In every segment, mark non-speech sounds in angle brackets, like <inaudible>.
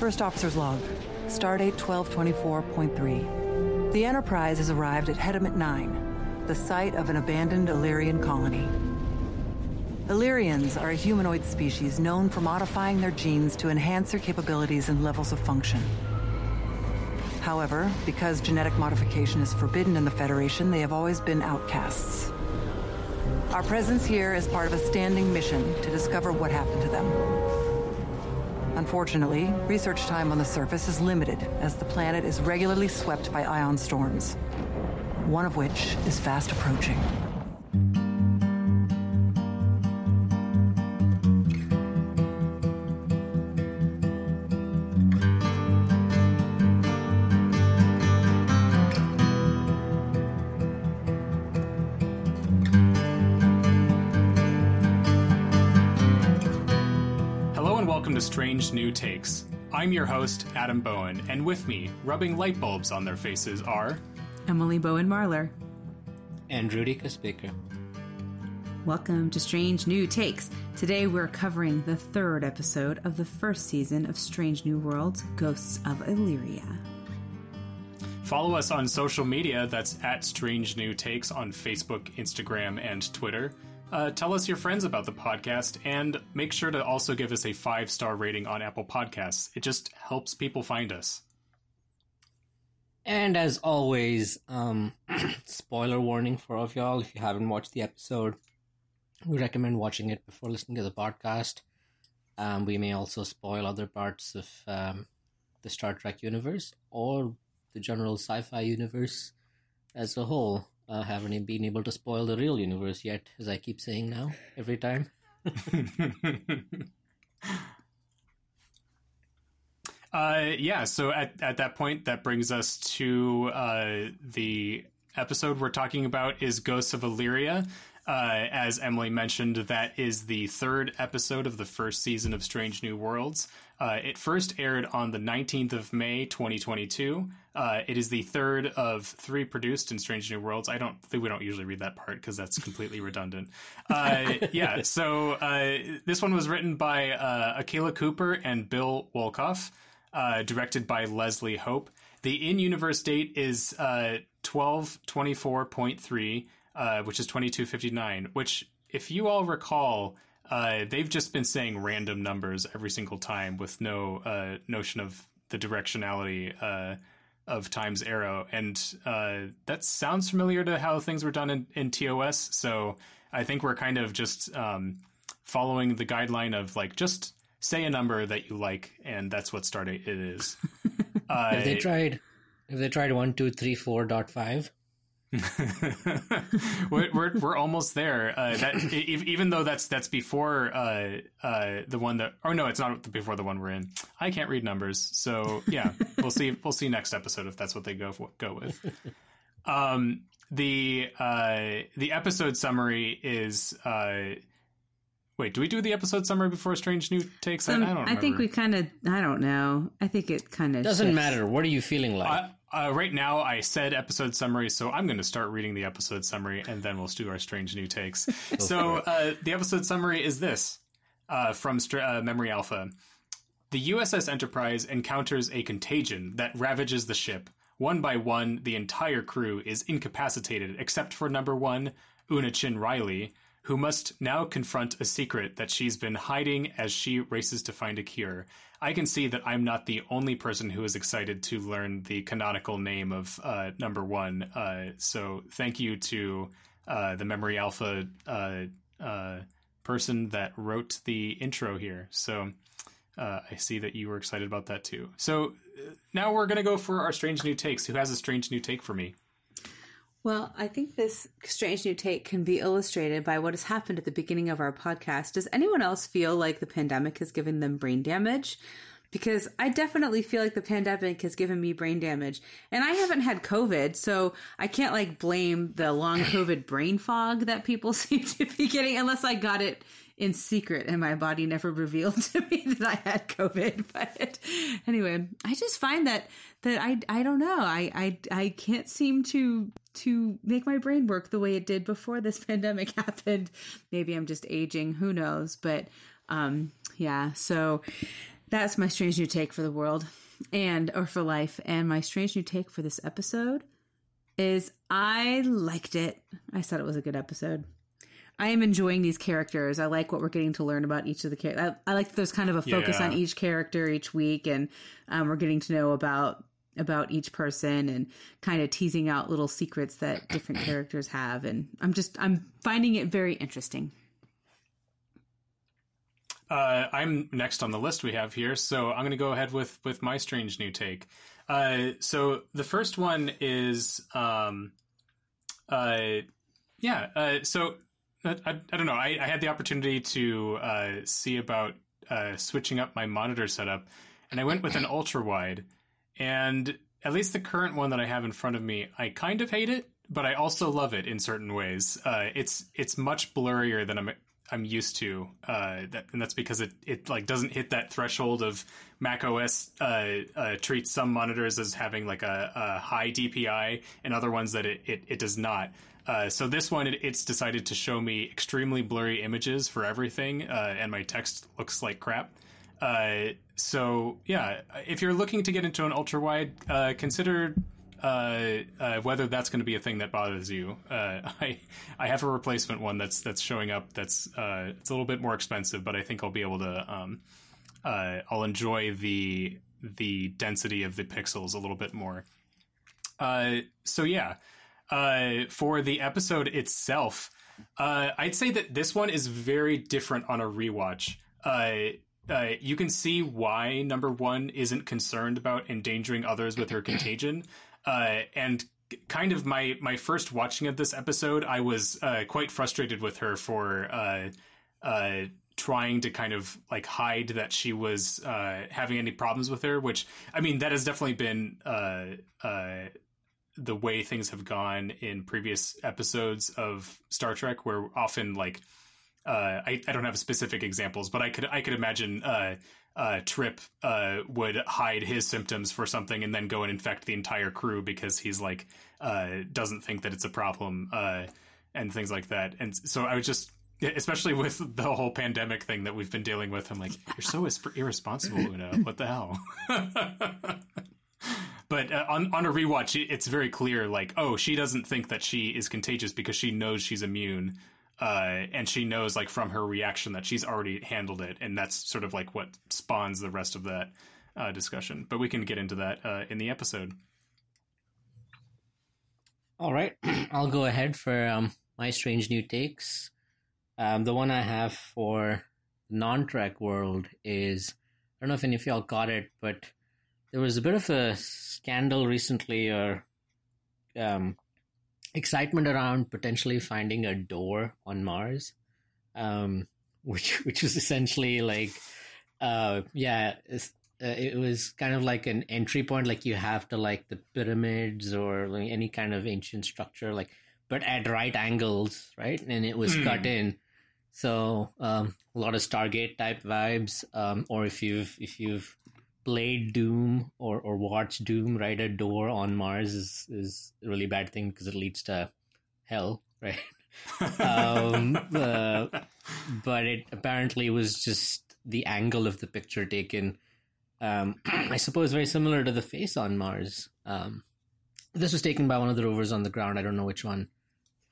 First Officer's Log, Stardate 1224.3. The Enterprise has arrived at Hetemit 9, the site of an abandoned Illyrian colony. Illyrians are a humanoid species known for modifying their genes to enhance their capabilities and levels of function. However, because genetic modification is forbidden in the Federation, they have always been outcasts. Our presence here is part of a standing mission to discover what happened to them. Unfortunately, research time on the surface is limited as the planet is regularly swept by ion storms, one of which is fast approaching. I'm your host, Adam Bowen, and with me, rubbing light bulbs on their faces, are. Emily Bowen Marlar. and Rudy Speaker. Welcome to Strange New Takes. Today we're covering the third episode of the first season of Strange New Worlds Ghosts of Illyria. Follow us on social media, that's at Strange New Takes on Facebook, Instagram, and Twitter. Uh, tell us your friends about the podcast, and make sure to also give us a five star rating on Apple Podcasts. It just helps people find us. And as always, um, <clears throat> spoiler warning for all of y'all if you haven't watched the episode. We recommend watching it before listening to the podcast. Um, we may also spoil other parts of um, the Star Trek universe or the general sci fi universe as a whole. Uh, haven't been able to spoil the real universe yet, as I keep saying now every time. <laughs> Uh, yeah, so at, at that point, that brings us to uh, the episode we're talking about is Ghosts of Illyria. Uh, as Emily mentioned, that is the third episode of the first season of Strange New Worlds. Uh, it first aired on the 19th of May, 2022. Uh, it is the third of three produced in Strange New Worlds. I don't think we don't usually read that part because that's completely <laughs> redundant. Uh, yeah, so uh, this one was written by uh, Akela Cooper and Bill Wolkoff uh, directed by Leslie Hope. The in universe date is uh, 1224.3, uh, which is 2259, which, if you all recall, uh, they've just been saying random numbers every single time with no uh, notion of the directionality uh, of Time's Arrow. And uh, that sounds familiar to how things were done in, in TOS. So I think we're kind of just um, following the guideline of like just say a number that you like, and that's what Stardate it is. uh, <laughs> If they tried, if they tried one, two, three, four dot five, <laughs> we're, we're we're almost there. Uh, that even though that's that's before uh, uh, the one that oh no, it's not before the one we're in. I can't read numbers, so yeah, <laughs> we'll see. We'll see next episode if that's what they go for, go with. Um, the uh, the episode summary is. Uh, wait, do we do the episode summary before Strange New Takes? I, I Um, don't. I think we kind of, I don't know. I think it kind of doesn't matter. What are you feeling like? Uh, uh, right now, I said episode summary, so I'm going to start reading the episode summary, and then we'll do our strange new takes. <laughs> so, uh, the episode summary is this uh, from uh, Memory Alpha. The USS Enterprise encounters a contagion that ravages the ship. One by one, the entire crew is incapacitated except for number one, Una Chin Riley, who must now confront a secret that she's been hiding as she races to find a cure. I can see that I'm not the only person who is excited to learn the canonical name of uh, number one. Uh, so thank you to uh, the Memory Alpha uh, uh, person that wrote the intro here. So uh, I see that you were excited about that too. So now we're going to go for our strange new takes. Who has a strange new take for me? Well, I think this strange new take can be illustrated by what has happened at the beginning of our podcast. Does anyone else feel like the pandemic has given them brain damage? Because I definitely feel like the pandemic has given me brain damage. And I haven't had COVID, so I can't like blame the long <laughs> COVID brain fog that people <laughs> seem to be getting unless I got it in secret and my body never revealed <laughs> to me that I had COVID. But anyway, I just find that that I I don't know. I I I can't seem to to make my brain work the way it did before this <laughs> pandemic <laughs> happened. Maybe I'm just aging, who knows, but um yeah, so That's my strange new take for the world and or for life. And my strange new take for this episode is I liked it. I thought it was a good episode. I am enjoying these characters. I like what we're getting to learn about each of the characters. I, I, like that there's kind of a focus yeah. on each character each week, and um, we're getting to know about about each person and kind of teasing out little secrets that different <clears throat> characters have. And I'm just I'm finding it very interesting. Uh, I'm next on the list we have here, so I'm going to go ahead with with my strange new take. Uh, so the first one is, um, uh, yeah. Uh, so I, I, I, don't know. I, I, had the opportunity to uh, see about uh, switching up my monitor setup, and I went with an ultra wide. And at least the current one that I have in front of me, I kind of hate it, but I also love it in certain ways. it's it's much blurrier than I'm I'm used to, uh, that, and that's because it, it like doesn't hit that threshold of Mac OS uh, uh, treats some monitors as having like a, a, high DPI, and other ones that it it, it does not. Uh, so this one, it, it's decided to show me extremely blurry images for everything, uh, and my text looks like crap. Uh, so yeah, if you're looking to get into an ultra wide, consider uh, uh, whether that's going to be a thing that bothers you. Uh, <laughs> I I have a replacement one that's that's showing up. That's uh, it's a little bit more expensive, but I think I'll be able to. Um, uh, I'll enjoy the the density of the pixels a little bit more. Uh, so yeah, for the episode itself, I'd say that this one is very different on a rewatch. Uh, you can see why number one isn't concerned about endangering others with her contagion uh, and kind of my my first watching of this episode, I was uh, quite frustrated with her for uh, uh, trying to kind of like hide that she was uh, having any problems with her. Which I mean, that has definitely been the way things have gone in previous episodes of Star Trek, where often like I, I don't have specific examples, but I could I could imagine uh, Trip uh, would hide his symptoms for something and then go and infect the entire crew because he's like uh, doesn't think that it's a problem uh, and things like that. And so I was just, especially with the whole pandemic thing that we've been dealing with, I'm like, <laughs> you're so irresponsible, Una. What the hell? <laughs> but uh, on on a rewatch, it's very clear, like, oh, she doesn't think that she is contagious because she knows she's immune uh, and she knows like from her reaction that she's already handled it, and that's sort of like what spawns the rest of that uh, discussion. But we can get into that uh, in the episode. All right, <clears throat> I'll go ahead for um, my strange new takes. Um, the one I have for non-Trek world is I don't know if any of y'all got it, but there was a bit of a scandal recently, or um, excitement around potentially finding a door on Mars, um, <laughs> which which was essentially like, uh, yeah, uh, it was kind of like an entry point. Like you have to like the pyramids or like any kind of ancient structure, like but at right angles, right? And it was mm. cut in. So um, a lot of Stargate type vibes. Um, or if you've if you've played Doom or, or watched Doom, right? A door on Mars is, is a really bad thing because it leads to hell, <laughs> right? um, uh, <laughs> but it apparently was just the angle of the picture taken. Um, <clears throat> I suppose very similar to the face on Mars. Um, this was taken by one of the rovers on the ground. I don't know which one,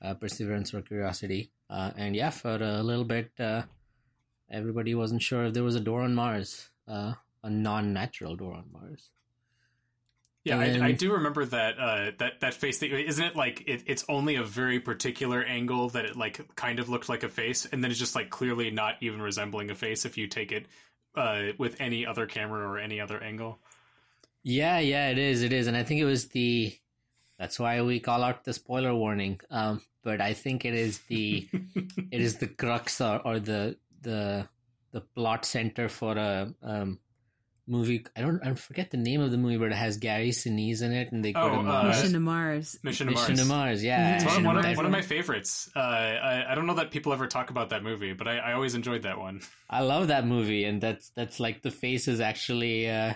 uh, Perseverance or Curiosity. Uh, and yeah, for a little bit, uh, everybody wasn't sure if there was a door on Mars. A non-natural door on Mars. Yeah, and... I, I, do remember that uh, that that face. Isn't it like it, it's only a very particular angle that it like kind of looked like a face, and then it's just like clearly not even resembling a face if you take it uh, with any other camera or any other angle. Yeah, yeah, it is. It is, and I think it was the. That's why we call out the spoiler warning. Um, but I think it is the <laughs> it is the crux or, or the the the plot center for a um, movie. I don't. I forget the name of the movie, but it has Gary Sinise in it, and they go oh, to uh, Mars. Mission to Mars. Mission to Mission Mars. to Mars. Yeah, it's one, one, of, one, of, my favorites. Uh, I, I, don't know that people ever talk about that movie, but I, I, always enjoyed that one. I love that movie, and that's that's like the face is actually. Uh,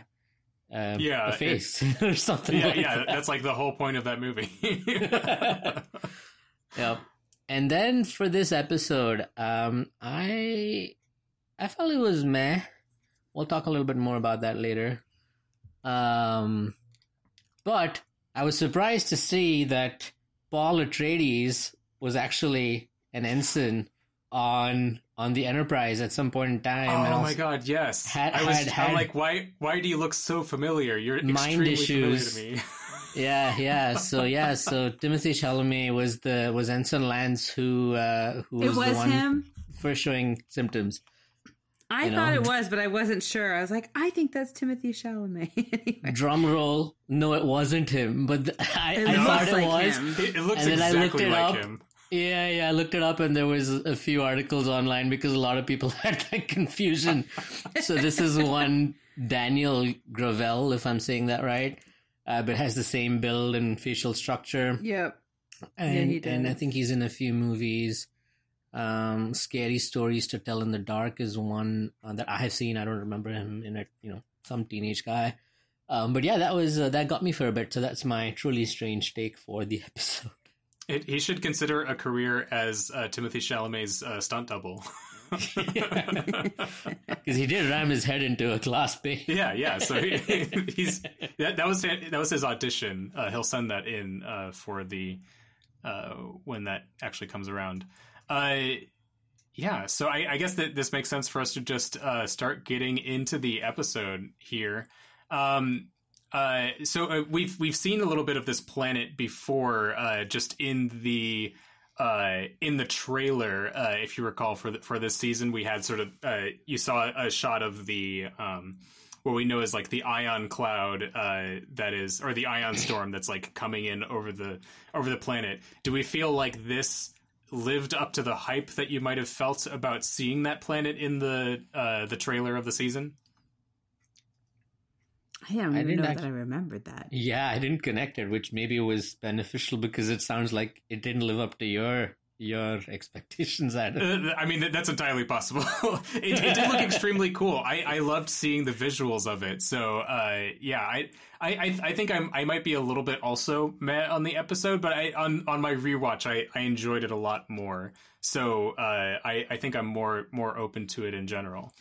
uh, yeah, a face it, <laughs> or something. Yeah, like yeah, that. that's like the whole point of that movie. <laughs> yep. And then for this episode, um, I I felt it was meh we'll talk a little bit more about that later. Um, but I was surprised to see that Paul Atreides was actually an ensign on on the Enterprise at some point in time. Oh my god, yes. Had, I was had, had I'm like, why why do you look so familiar? You're mind extremely issues. familiar to me. <laughs> yeah, yeah. So yeah, so <laughs> Timothée Chalamet was the was Ensign Lance who uh who was, It was the one him. first showing symptoms. I You know? thought it <laughs> was, but I wasn't sure. I was like, I think that's Timothée Chalamet. <laughs> Anyway. Drum roll. No, it wasn't him, but th- <laughs> I, It I thought it like was. him. It, it looks And then I looked exactly it like up. him. Yeah, yeah, I looked it up and there was a few articles online because a lot of people had that confusion. so this is one Daniel Gravel, if I'm saying that right, uh, but has the same build and facial structure. Yep. And, he and I think he's in a few movies. Um, Scary Stories to Tell in the Dark is one uh, that I have seen. I don't remember him in it, you know, some teenage guy. Um, but yeah, that was uh, that got me for a bit. So that's my truly strange take for the <laughs> episode. It, he should consider a career as uh, Timothée Chalamet's uh, stunt double. <laughs> <laughs> Because he did ram his head into a glass pane. yeah, yeah. So he, he's that, that was that was his audition. Uh, he'll send that in uh, for the uh, when that actually comes around. Uh, yeah, so I, I guess that this makes sense for us to just uh, start getting into the episode here. Um, uh, so uh, we've we've seen a little bit of this planet before, uh, just in the uh, in the trailer. If you recall, for the, for this season, we had sort of uh, you saw a shot of the um, what we know is like the ion cloud uh, that is, or the ion storm that's like coming in over the over the planet. Do we feel like this? Lived up to the hype that you might have felt about seeing that planet in the uh, the trailer of the season. I don't I even didn't know act- that I remembered that. Yeah, I didn't connect it, which maybe was beneficial because it sounds like it didn't live up to your your <laughs> expectations. Adam. Uh, I mean, that's entirely possible. <laughs> it, it did look <laughs> extremely cool. I, I loved seeing the visuals of it. So, uh, yeah, I, I, I- I think I'm, I might be a little bit also mad on the episode, but I, on, on my rewatch, I, I enjoyed it a lot more. So, uh, I, I think I'm more, more open to it in general.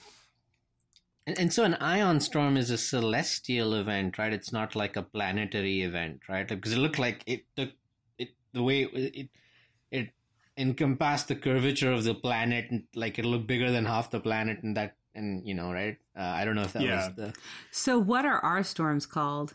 And, and so an ion storm is a celestial event, right? It's not like a planetary event, right? Because it looked like it took it the way it it, it encompassed the curvature of the planet, and like it'll look bigger than half the planet, and that and you know, right? Uh, I don't know if that Yeah. was the So, what are our storms called?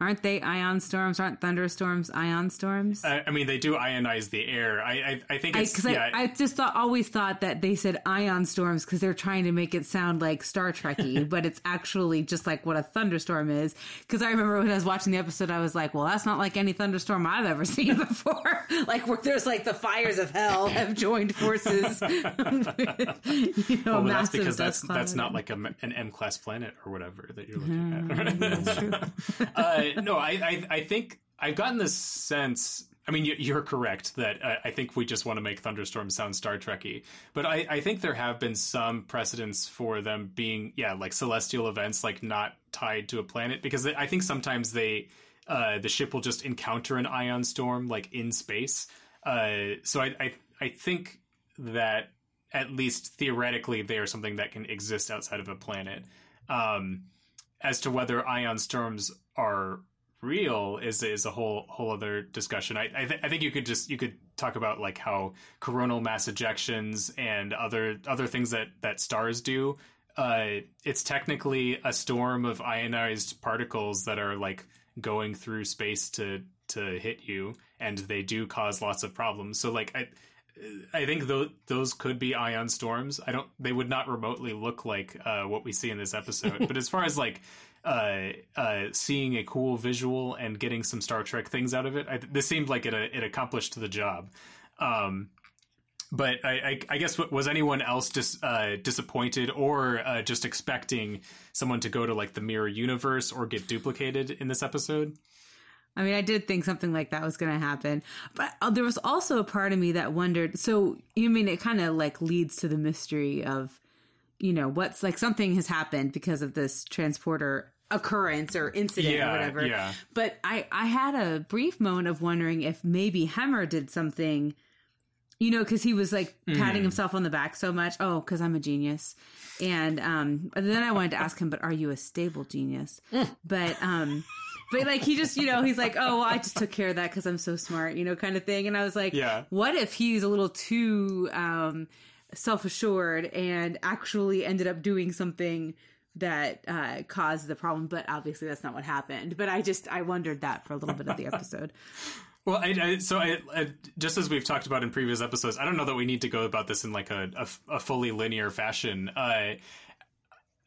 Aren't they ion storms? Aren't thunderstorms ion storms? I, I mean, they do ionize the air. I, I, I think it's, I, yeah. I, just thought, always thought that they said ion storms because they're trying to make it sound like Star Trekky, <laughs> but it's actually just like what a thunderstorm is. Because I remember when I was watching the episode, I was like, "Well, that's not like any thunderstorm I've ever <laughs> seen before. <laughs> like where there's like the fires of hell have joined forces. with, you know, well, that's because that's that's not like a, an M class planet or whatever that you're looking Mm, at. that's true. uh, no, I, I I think I've gotten this sense. I mean, you- you're correct that uh, I think we just want to make thunderstorms sound Star Trekky, but I, I think there have been some precedents for them being, yeah, like celestial events, like not tied to a planet, because I think sometimes they, uh, the ship will just encounter an ion storm like in space. Uh, so I, I I think that at least theoretically they are something that can exist outside of a planet. Um, as to whether ion storms are real is is a whole whole other discussion. I I, th- I think you could just you could talk about like how coronal mass ejections and other other things that that stars do. Uh, it's technically a storm of ionized particles that are like going through space to to hit you, and they do cause lots of problems. So like I. I think those those could be ion storms. I don't. They would not remotely look like uh, what we see in this episode. <laughs> but as far as like uh, uh, seeing a cool visual and getting some Star Trek things out of it, I, this seemed like it it accomplished the job. Um, but I, I, I guess was anyone else dis, uh, disappointed or uh, just expecting someone to go to like the mirror universe or get duplicated in this episode? I mean, I did think something like that was going to happen, but uh, there was also a part of me that wondered. So, you mean it kind of like leads to the mystery of, you know, what's like something has happened because of this transporter occurrence or incident Yeah, or whatever. yeah. But I, I had a brief moment of wondering if maybe Hemmer did something you know, because he was like patting Mm. himself on the back so much. Oh, because I'm a genius. And um, then I wanted to ask him, but are you a stable genius? but um, but like he just, you know, he's like, oh, well, I just took care of that because I'm so smart, you know, kind of thing. And I was like, Yeah. what if he's a little too um, self assured and actually ended up doing something that uh, caused the problem? But obviously, that's not what happened. But I just I wondered that for a little bit of the episode. <laughs> Well, I, I, so I, I, just as we've talked about in previous episodes, I don't know that we need to go about this in like a, a, a fully linear fashion. Uh, uh,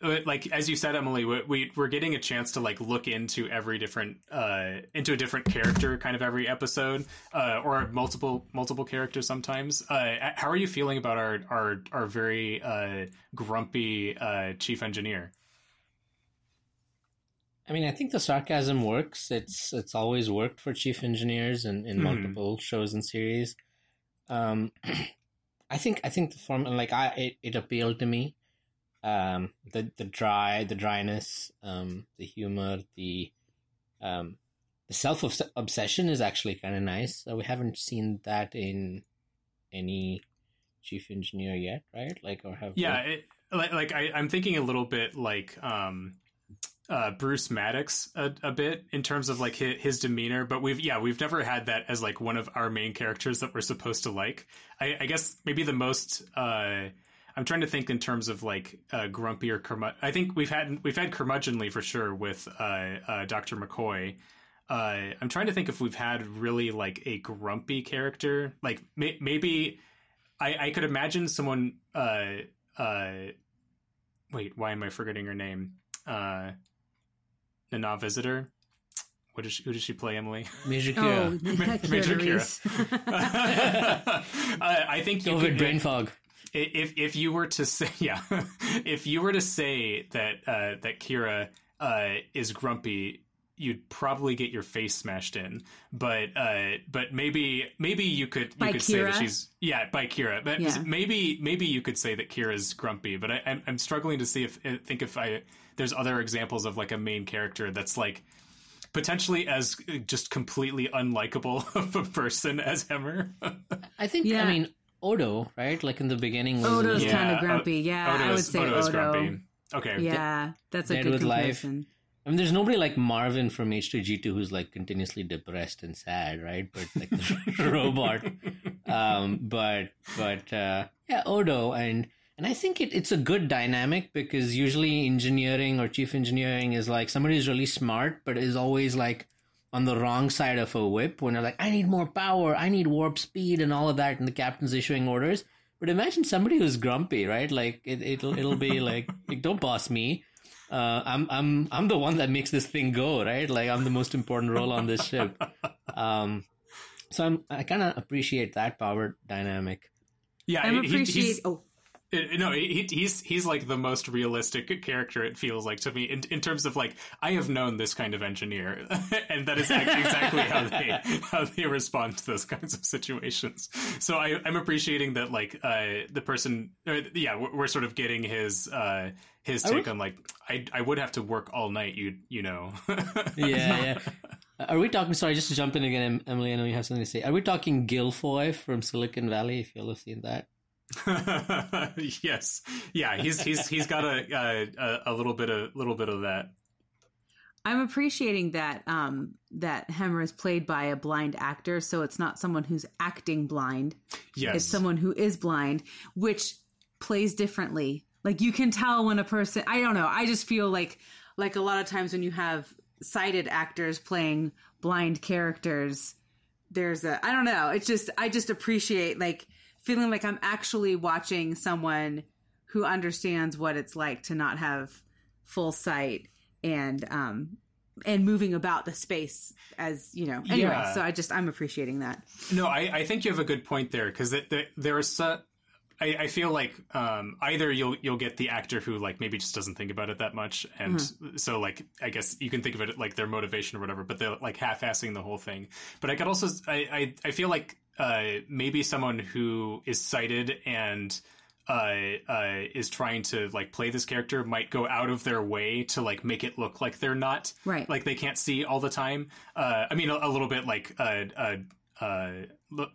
like as you said, Emily, we, we we're getting a chance to like look into every different uh, into a different character, kind of every episode, uh, or multiple multiple characters sometimes. Uh, how are you feeling about our our our very uh, grumpy uh, chief engineer? I mean, I think the sarcasm works. It's it's always worked for chief engineers in, in Hmm. multiple shows and series. Um, <clears throat> I think I think the form like I it, it appealed to me. Um, the the dry the dryness, um, the humor, the um, the self obsession is actually kind of nice. So we haven't seen that in any chief engineer yet, right? Like, or have? Yeah, it, like, like I, I'm thinking a little bit like um, uh, Bruce Maddox a, a bit in terms of like his, his demeanor, but we've yeah we've never had that as like one of our main characters that we're supposed to like. I, I guess maybe the most. Uh, I'm trying to think in terms of like uh, grumpy or curmud. I think we've had we've had curmudgeonly for sure with uh, uh, Dr. McCoy. Uh, I'm trying to think if we've had really like a grumpy character. Like may- maybe I, I could imagine someone. Uh, uh, wait, why am I forgetting her name? Uh, Nana Visitor. What does she, who does she play, Emily? Major Oh, Kira. <laughs> Keanu Major Kira. <laughs> Uh, I think you COVID could, brain fog. If if you were to say <laughs> yeah, if you were to say that uh, that Kira uh, is grumpy, you'd probably get your face smashed in. But uh, but maybe maybe you could you By could say that she's yeah by Kira. But Yeah. maybe maybe you could say that Kira's grumpy. But I, I'm I'm struggling to see if uh, think if I there's other examples of like a main character that's like potentially as uh, just completely unlikable <laughs> of a person as Hemmer. <laughs> I think. Yeah. I mean, Odo, right? Like in the beginning, was Odo's Yeah, kind of grumpy. Yeah, I would say Odo's Odo. grumpy. Okay. Yeah, that's a Dead good with Life. comparison. I mean, there's nobody like Marvin from H2G2 who's like continuously depressed and sad, right? But like the <laughs> robot. Um, but but uh, yeah, Odo and and I think it, it's a good dynamic because usually engineering or chief engineering is like somebody who's really smart but is always like on the wrong side of a whip when they're like, I need more power, I need warp speed and all of that, and the captain's issuing orders. But imagine somebody who's grumpy, right? Like it, it'll it'll be <laughs> like, like don't boss me. Uh, I'm I'm I'm the one that makes this thing go, right? Like I'm the most important role on this ship. Um, so I'm I kind of appreciate that power dynamic. Yeah, I he- appreciate. he's, oh, Uh, no, he, he's he's like the most realistic character. It feels like to me in, in terms of like I have known this kind of engineer, <laughs> and that is exactly how they <laughs> how they respond to those kinds of situations. So I, I'm appreciating that like uh, the person, uh, yeah, we're, we're sort of getting his uh, his take would- on like I I would have to work all night. You you know. <laughs> Yeah, yeah. Are we talking? Sorry, just to jump in again, Emily. I know you have something to say. Are we talking Gilfoyle from Silicon Valley? If you'll have seen that. <laughs> yes, yeah, he's he's he's got a a, a little bit of little bit of that. I'm appreciating that um, that Hemmer is played by a blind actor, so it's not someone who's acting blind. Yes, It's someone who is blind, which plays differently. Like you can tell when a person. I don't know. I just feel like like a lot of times when you have sighted actors playing blind characters, there's a. I don't know. It's just I just appreciate like feeling like I'm actually watching someone who understands what it's like to not have full sight and um and moving about the space as you know anyway Yeah. so i just i'm appreciating that No, I, I think you have a good point there because there there is so, I, I feel like um, either you'll you'll get the actor who like maybe just doesn't think about it that much, and so like I guess you can think of it like their motivation or whatever, but they're like half-assing the whole thing. But I could also I I, I feel like uh, maybe someone who is sighted and uh, uh, is trying to like play this character might go out of their way to like make it look like they're not Right. like they can't see all the time. Uh, I mean, a, a little bit like uh, uh, uh,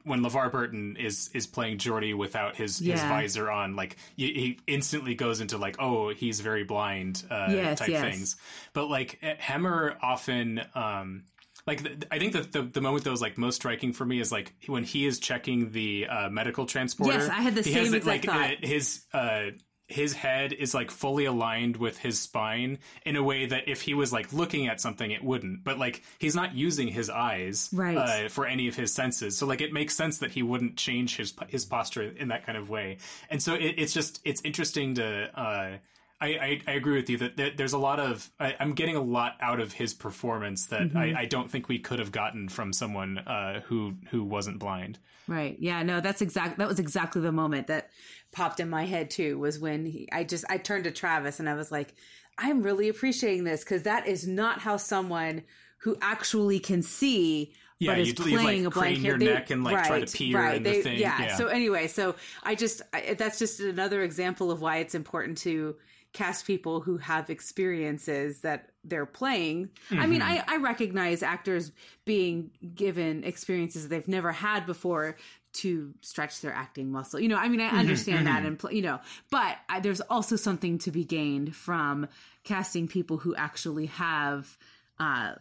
when LeVar Burton is is playing Geordi without his his visor on, like he, he instantly goes into like, oh, he's very blind uh, Yes, type yes. things. But like Hemmer often. Um, like th- I think that the, the moment that was like most striking for me is like when he is checking the uh, medical transporter. Yes, I had the he same has exact like, thought. uh, his uh, his head is like fully aligned with his spine in a way that if he was like looking at something, it wouldn't. But like he's not using his eyes Right. uh, for any of his senses, so like it makes sense that he wouldn't change his his posture in that kind of way. And so it, it's just it's interesting to. Uh, I, I, I agree with you that there, there's a lot of I, I'm getting a lot out of his performance that Mm-hmm. I, I don't think we could have gotten from someone uh, who who wasn't blind. Right. Yeah. No, that's exact. That was exactly the moment that popped in my head too. Was when he, I just I turned to Travis and I was like, I'm really appreciating this because that is not how someone who actually can see. Yeah, but is you'd, like, playing a blind your. They- neck and, like, try to peer right, in the they- thing. Yeah. Yeah. So anyway, so I just I, that's just another example of why it's important to cast people who have experiences that they're playing. I mean, Mm-hmm. I, I recognize actors being given experiences they've never had before to stretch their acting muscle. You know, I mean, Mm-hmm, I understand that and, pl- you know, but I, there's also something to be gained from casting people who actually have uh,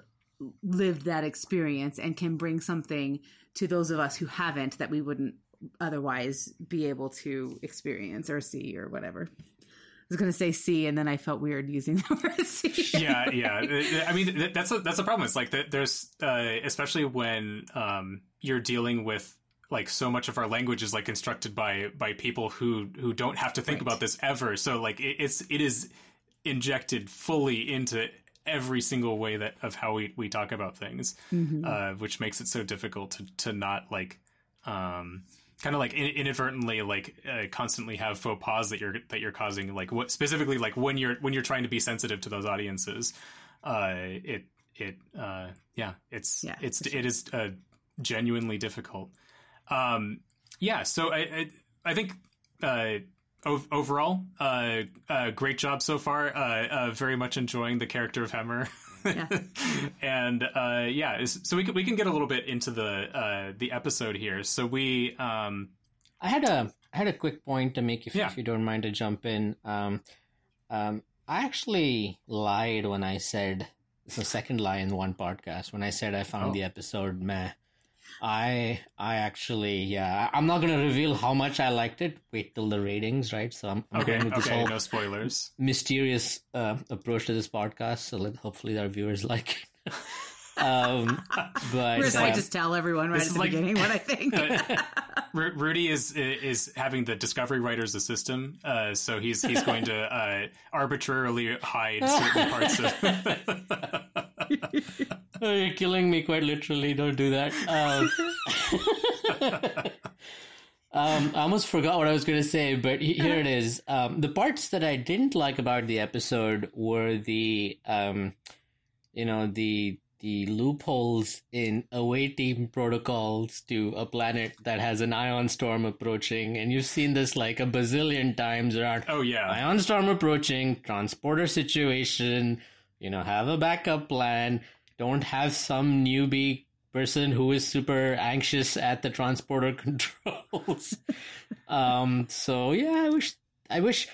lived that experience and can bring something to those of us who haven't that we wouldn't otherwise be able to experience or see or whatever. I was going to say C, and then I felt weird using <laughs> the word C. yeah, yeah. <laughs> I mean, that's a, that's a problem. It's like there's, uh, especially when um, you're dealing with like so much of our language is like constructed by by people who who don't have to think Right. about this ever. So like it, it's it is injected fully into every single way that of how we we talk about things, Mm-hmm. uh, which makes it so difficult to to not like. Um, kind of like in, inadvertently like uh, constantly have faux pas that you're that you're causing like what specifically like when you're when you're trying to be sensitive to those audiences uh it it uh yeah it's Yeah, it's sure. it is uh genuinely difficult um yeah so i i, I think uh ov- overall uh uh great job so far uh, uh very much enjoying the character of Hemmer <laughs> Yeah. <laughs> and uh, yeah, so we can we can get a little bit into the uh, the episode here. So we um, I had a I had a quick point to make if, Yeah. if you don't mind to jump in. Um, um, I actually lied when I said it's the second lie in one podcast when I said I found Oh. the episode meh. I I actually yeah I'm not gonna reveal how much I liked it. Wait till the ratings, right? So I'm, I'm okay going with this okay whole no spoilers. mysterious uh, approach to this podcast. So let, hopefully our viewers <laughs> like it. Um, but Whereas I uh, just tell everyone right this at is the like- beginning what I <laughs> think. <laughs> Ru- Rudy is is having the Discovery writers a system, uh, so he's he's going to uh, arbitrarily hide certain parts of. <laughs> Oh, you're killing me quite literally. Don't do that. Um, um, I almost forgot what I was going to say, but he- here it is. Um, the parts that I didn't like about the episode were the, um, you know, the the loopholes in away team protocols to a planet that has an ion storm approaching, and you've seen this like a bazillion times around. oh yeah, Ion storm approaching, transporter situation, you know, have a backup plan. Don't have some newbie person who is super anxious at the transporter <laughs> controls. um, so yeah, I wish, I wish,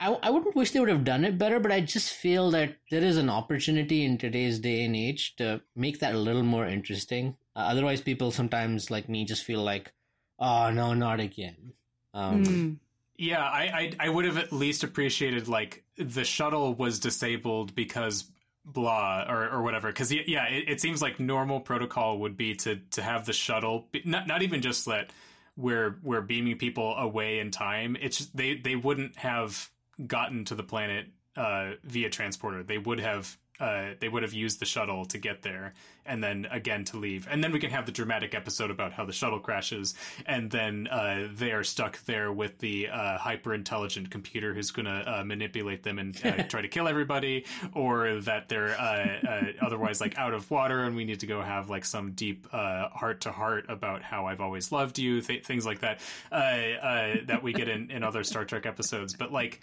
I, I wouldn't wish they would have done it better, but I just feel that there is an opportunity in today's day and age to make that a little more interesting. Uh, otherwise, people sometimes like me just feel like, oh no, not again. Um, Mm. yeah. I, I I would have at least appreciated like the shuttle was disabled because blah or, or whatever because yeah it, it seems like normal protocol would be to to have the shuttle be, not not even just that we're we're beaming people away in time it's they they wouldn't have gotten to the planet uh, via transporter. They would have uh, they would have used the shuttle to get there and then again to leave. And then we can have the dramatic episode about how the shuttle crashes and then uh, they are stuck there with the uh, hyper intelligent computer who's going to uh, manipulate them and uh, <laughs> try to kill everybody or that they're uh, uh, otherwise like out of water and we need to go have like some deep heart to heart about how I've always loved you th- things like that uh, uh, that we get in, in other Star Trek episodes. But like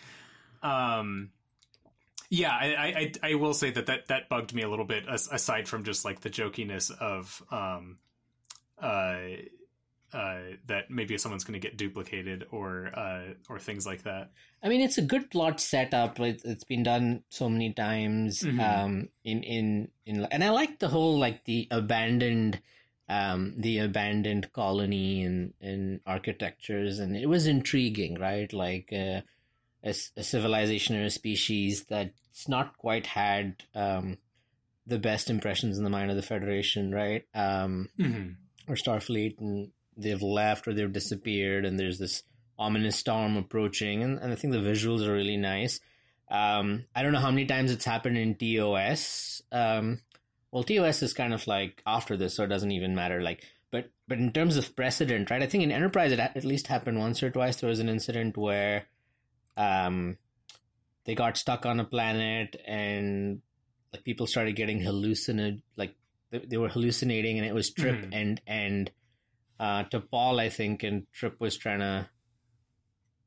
um yeah, I, I I- will say that that that bugged me a little bit. Aside from just like the jokiness of um uh, uh, that maybe someone's going to get duplicated or uh, or things like that. I mean, it's a good plot setup. It, it's been done so many times. Mhm. Um, in in in, and I like the whole like the abandoned, um, the abandoned colony and and architectures, and it was intriguing, right? Like uh, a, a civilization or a species that's not quite had um the best impressions in the mind of the Federation, right? Um, or Starfleet, and they've left or they've disappeared, and there's this ominous storm approaching, and, and I think the visuals are really nice. Um, I don't know how many times it's happened in TOS. Um, well, TOS is kind of like after this, so it doesn't even matter. Like, but but in terms of precedent, right? I think in Enterprise it at least happened once or twice. There was an incident where, um, they got stuck on a planet and like people started getting hallucinated like they, they were hallucinating, and it was Trip Mhm. and and uh, T'Pol, I think, and Trip was trying to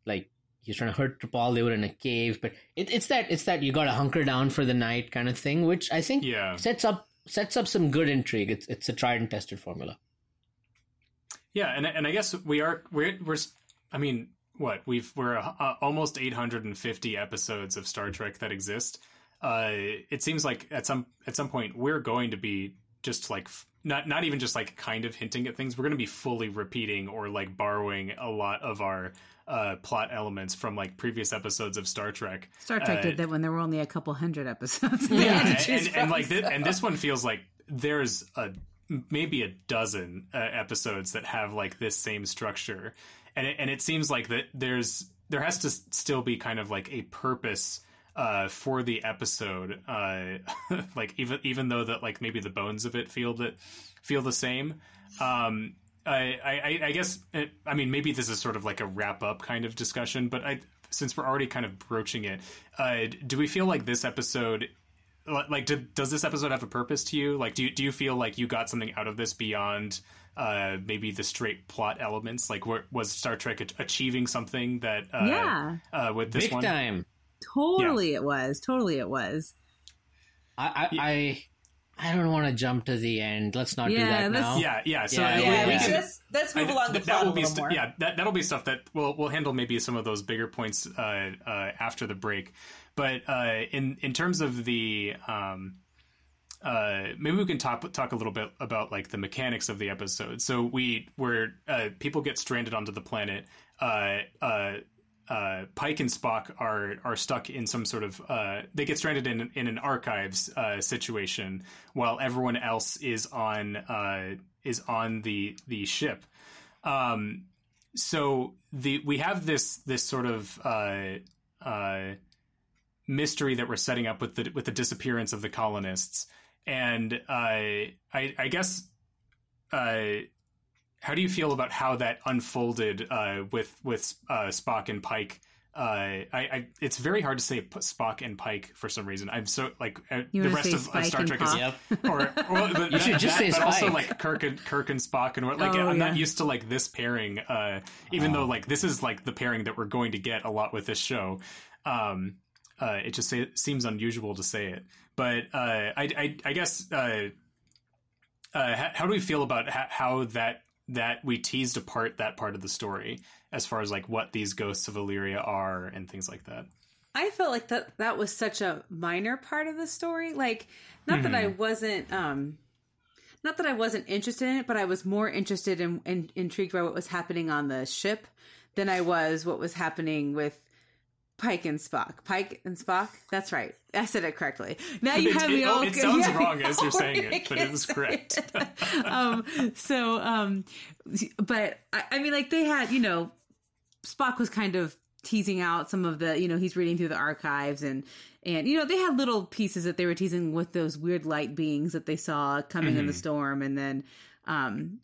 like he was trying to hurt T'Pol. They were in a cave, but it, it's that it's that you got to hunker down for the night kind of thing, which I think Yeah. sets up sets up some good intrigue. It's it's a tried and tested formula. Yeah, and and I guess we are we're we're I mean, what we've we're uh, almost 850 episodes of Star Trek that exist. Uh, it seems like at some at some point we're going to be just like f- not not even just like kind of hinting at things. We're going to be fully repeating or like borrowing a lot of our uh, plot elements from like previous episodes of Star Trek. Star Trek Uh, did that when there were only a couple hundred episodes. yeah, <laughs> and, and, and like <laughs> and this one feels like there's a maybe a dozen uh, episodes that have like this same structure, and it, and it seems like that there's there has to still be kind of like a purpose uh, for the episode, uh, <laughs> like even even though that like maybe the bones of it feel that feel the same. Um, I, I, I guess it, I mean maybe this is sort of like a wrap up kind of discussion, but I since we're already kind of broaching it, uh, do we feel like this episode like did, does this episode have a purpose to you like do you, do you feel like you got something out of this beyond uh maybe the straight plot elements like where, was star trek ach- achieving something that uh, yeah, uh with this Big one time. totally it was. Totally it was. I I, I I don't want to jump to the end. Let's not do that let's- now. yeah yeah so Yeah, we- Yeah, we we can- let's, let's move I- along th- plot that will be st- more. yeah that, that'll be stuff that we'll we'll handle maybe some of those bigger points uh, uh, after the break but uh, in in terms of the um, uh, maybe we can talk talk a little bit about like the mechanics of the episode so we where uh, people get stranded onto the planet uh, uh, uh, Pike and Spock are are stuck in some sort of uh, they get stranded in in an archives uh, situation while everyone else is on uh, is on the the ship. Um, so the we have this this sort of uh, uh, mystery that we're setting up with the with the disappearance of the colonists, and uh, I I guess. Uh, how do you feel about how that unfolded uh, with with uh, Spock and Pike? Uh, I, I it's very hard to say P- Spock and Pike for some reason. I'm so like uh, the rest of, of Star Trek is Yep. or <laughs> well, but You should that- just that- say but also like Kirk and Kirk and Spock and what like Oh, I'm not used to like this pairing. Uh, even though like this is like the pairing that we're going to get a lot with this show. Um, uh, it just say, seems unusual to say it, but uh, I, I I guess uh, uh, how, how do we feel about how, how that that we teased apart that part of the story as far as like what these ghosts of Illyria are and things like that? I felt like that that was such a minor part of the story. Like, not that I wasn't, um, not that I wasn't interested in it, but I was more interested in, in intrigued by what was happening on the ship than I was what was happening with Pike and Spock. Pike and Spock. That's right. I said it correctly. Now <laughs> you have it- me oh, all. it sounds <laughs> wrong as you're saying it, but it was correct. it. <laughs> um, so, um, but I, I mean, like they had, you know, Spock was kind of teasing out some of the, you know, he's reading through the archives and and you know they had little pieces that they were teasing with those weird light beings that they saw coming in the storm, and then, um,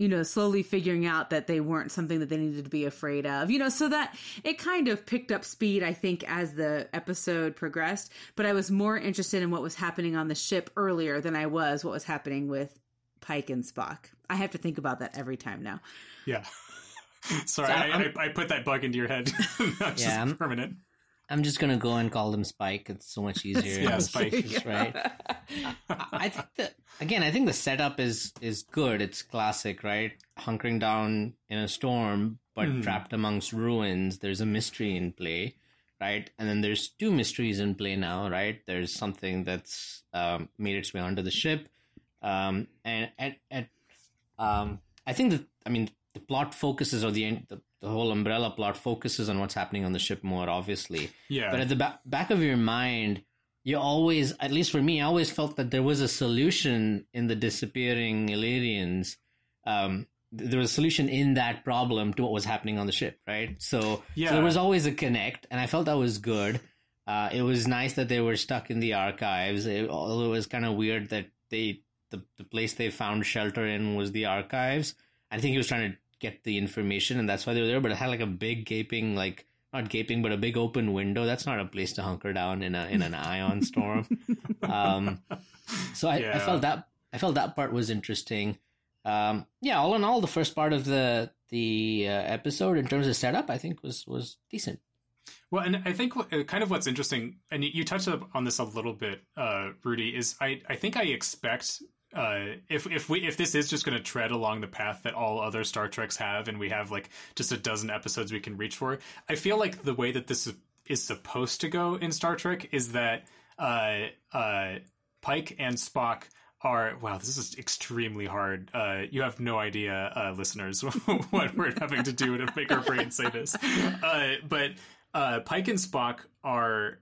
you know, slowly figuring out that they weren't something that they needed to be afraid of, you know, so that it kind of picked up speed, I think, as the episode progressed. But I was more interested in what was happening on the ship earlier than I was what was happening with Pike and Spock. I have to think about that every time now. Yeah. <laughs> Sorry, So I, I'm- I, I put that bug into your head. <laughs> Not just Yeah, I'm- permanent. I'm just gonna go and call them Spike. It's so much <laughs> easier. Yeah, Spike. just right. I think that again, I think the setup is is good. It's classic, right? Hunkering down in a storm, but mm. trapped amongst ruins. There's a mystery in play, right? And then there's two mysteries in play now, right? There's something that's um, made its way onto the ship, um, and at, at um, I think that I mean the plot focuses or the, end the the whole umbrella plot focuses on what's happening on the ship more obviously. Yeah. But at the ba- back of your mind, you always, at least for me, I always felt that there was a solution in the disappearing Illyrians. Um, there was a solution in that problem to what was happening on the ship, right? So, yeah. so there was always a connect, and I felt that was good. Uh, it was nice that they were stuck in the archives, it, although it was kind of weird that they the, the place they found shelter in was the archives. I think he was trying to get the information, and that's why they were there. But it had like a big gaping, like not gaping, but a big open window. That's not a place to hunker down in a in an <laughs> ion storm. Um, so I, yeah. I, felt that I felt that part was interesting. Um, yeah, all in all, the first part of the the uh, episode in terms of setup, I think was was decent. Well, and I think kind of what's interesting, and you touched on this a little bit, uh, Rudy, is I, I think I expect uh, if if we if this is just going to tread along the path that all other Star Treks have, and we have like just a dozen episodes we can reach for, I feel like the way that this is supposed to go in Star Trek is that uh, uh, Pike and Spock are wow. This is extremely hard. Uh, you have no idea, uh, listeners, <laughs> what we're having to do to make our brains say this. <laughs> Uh, but uh, Pike and Spock are.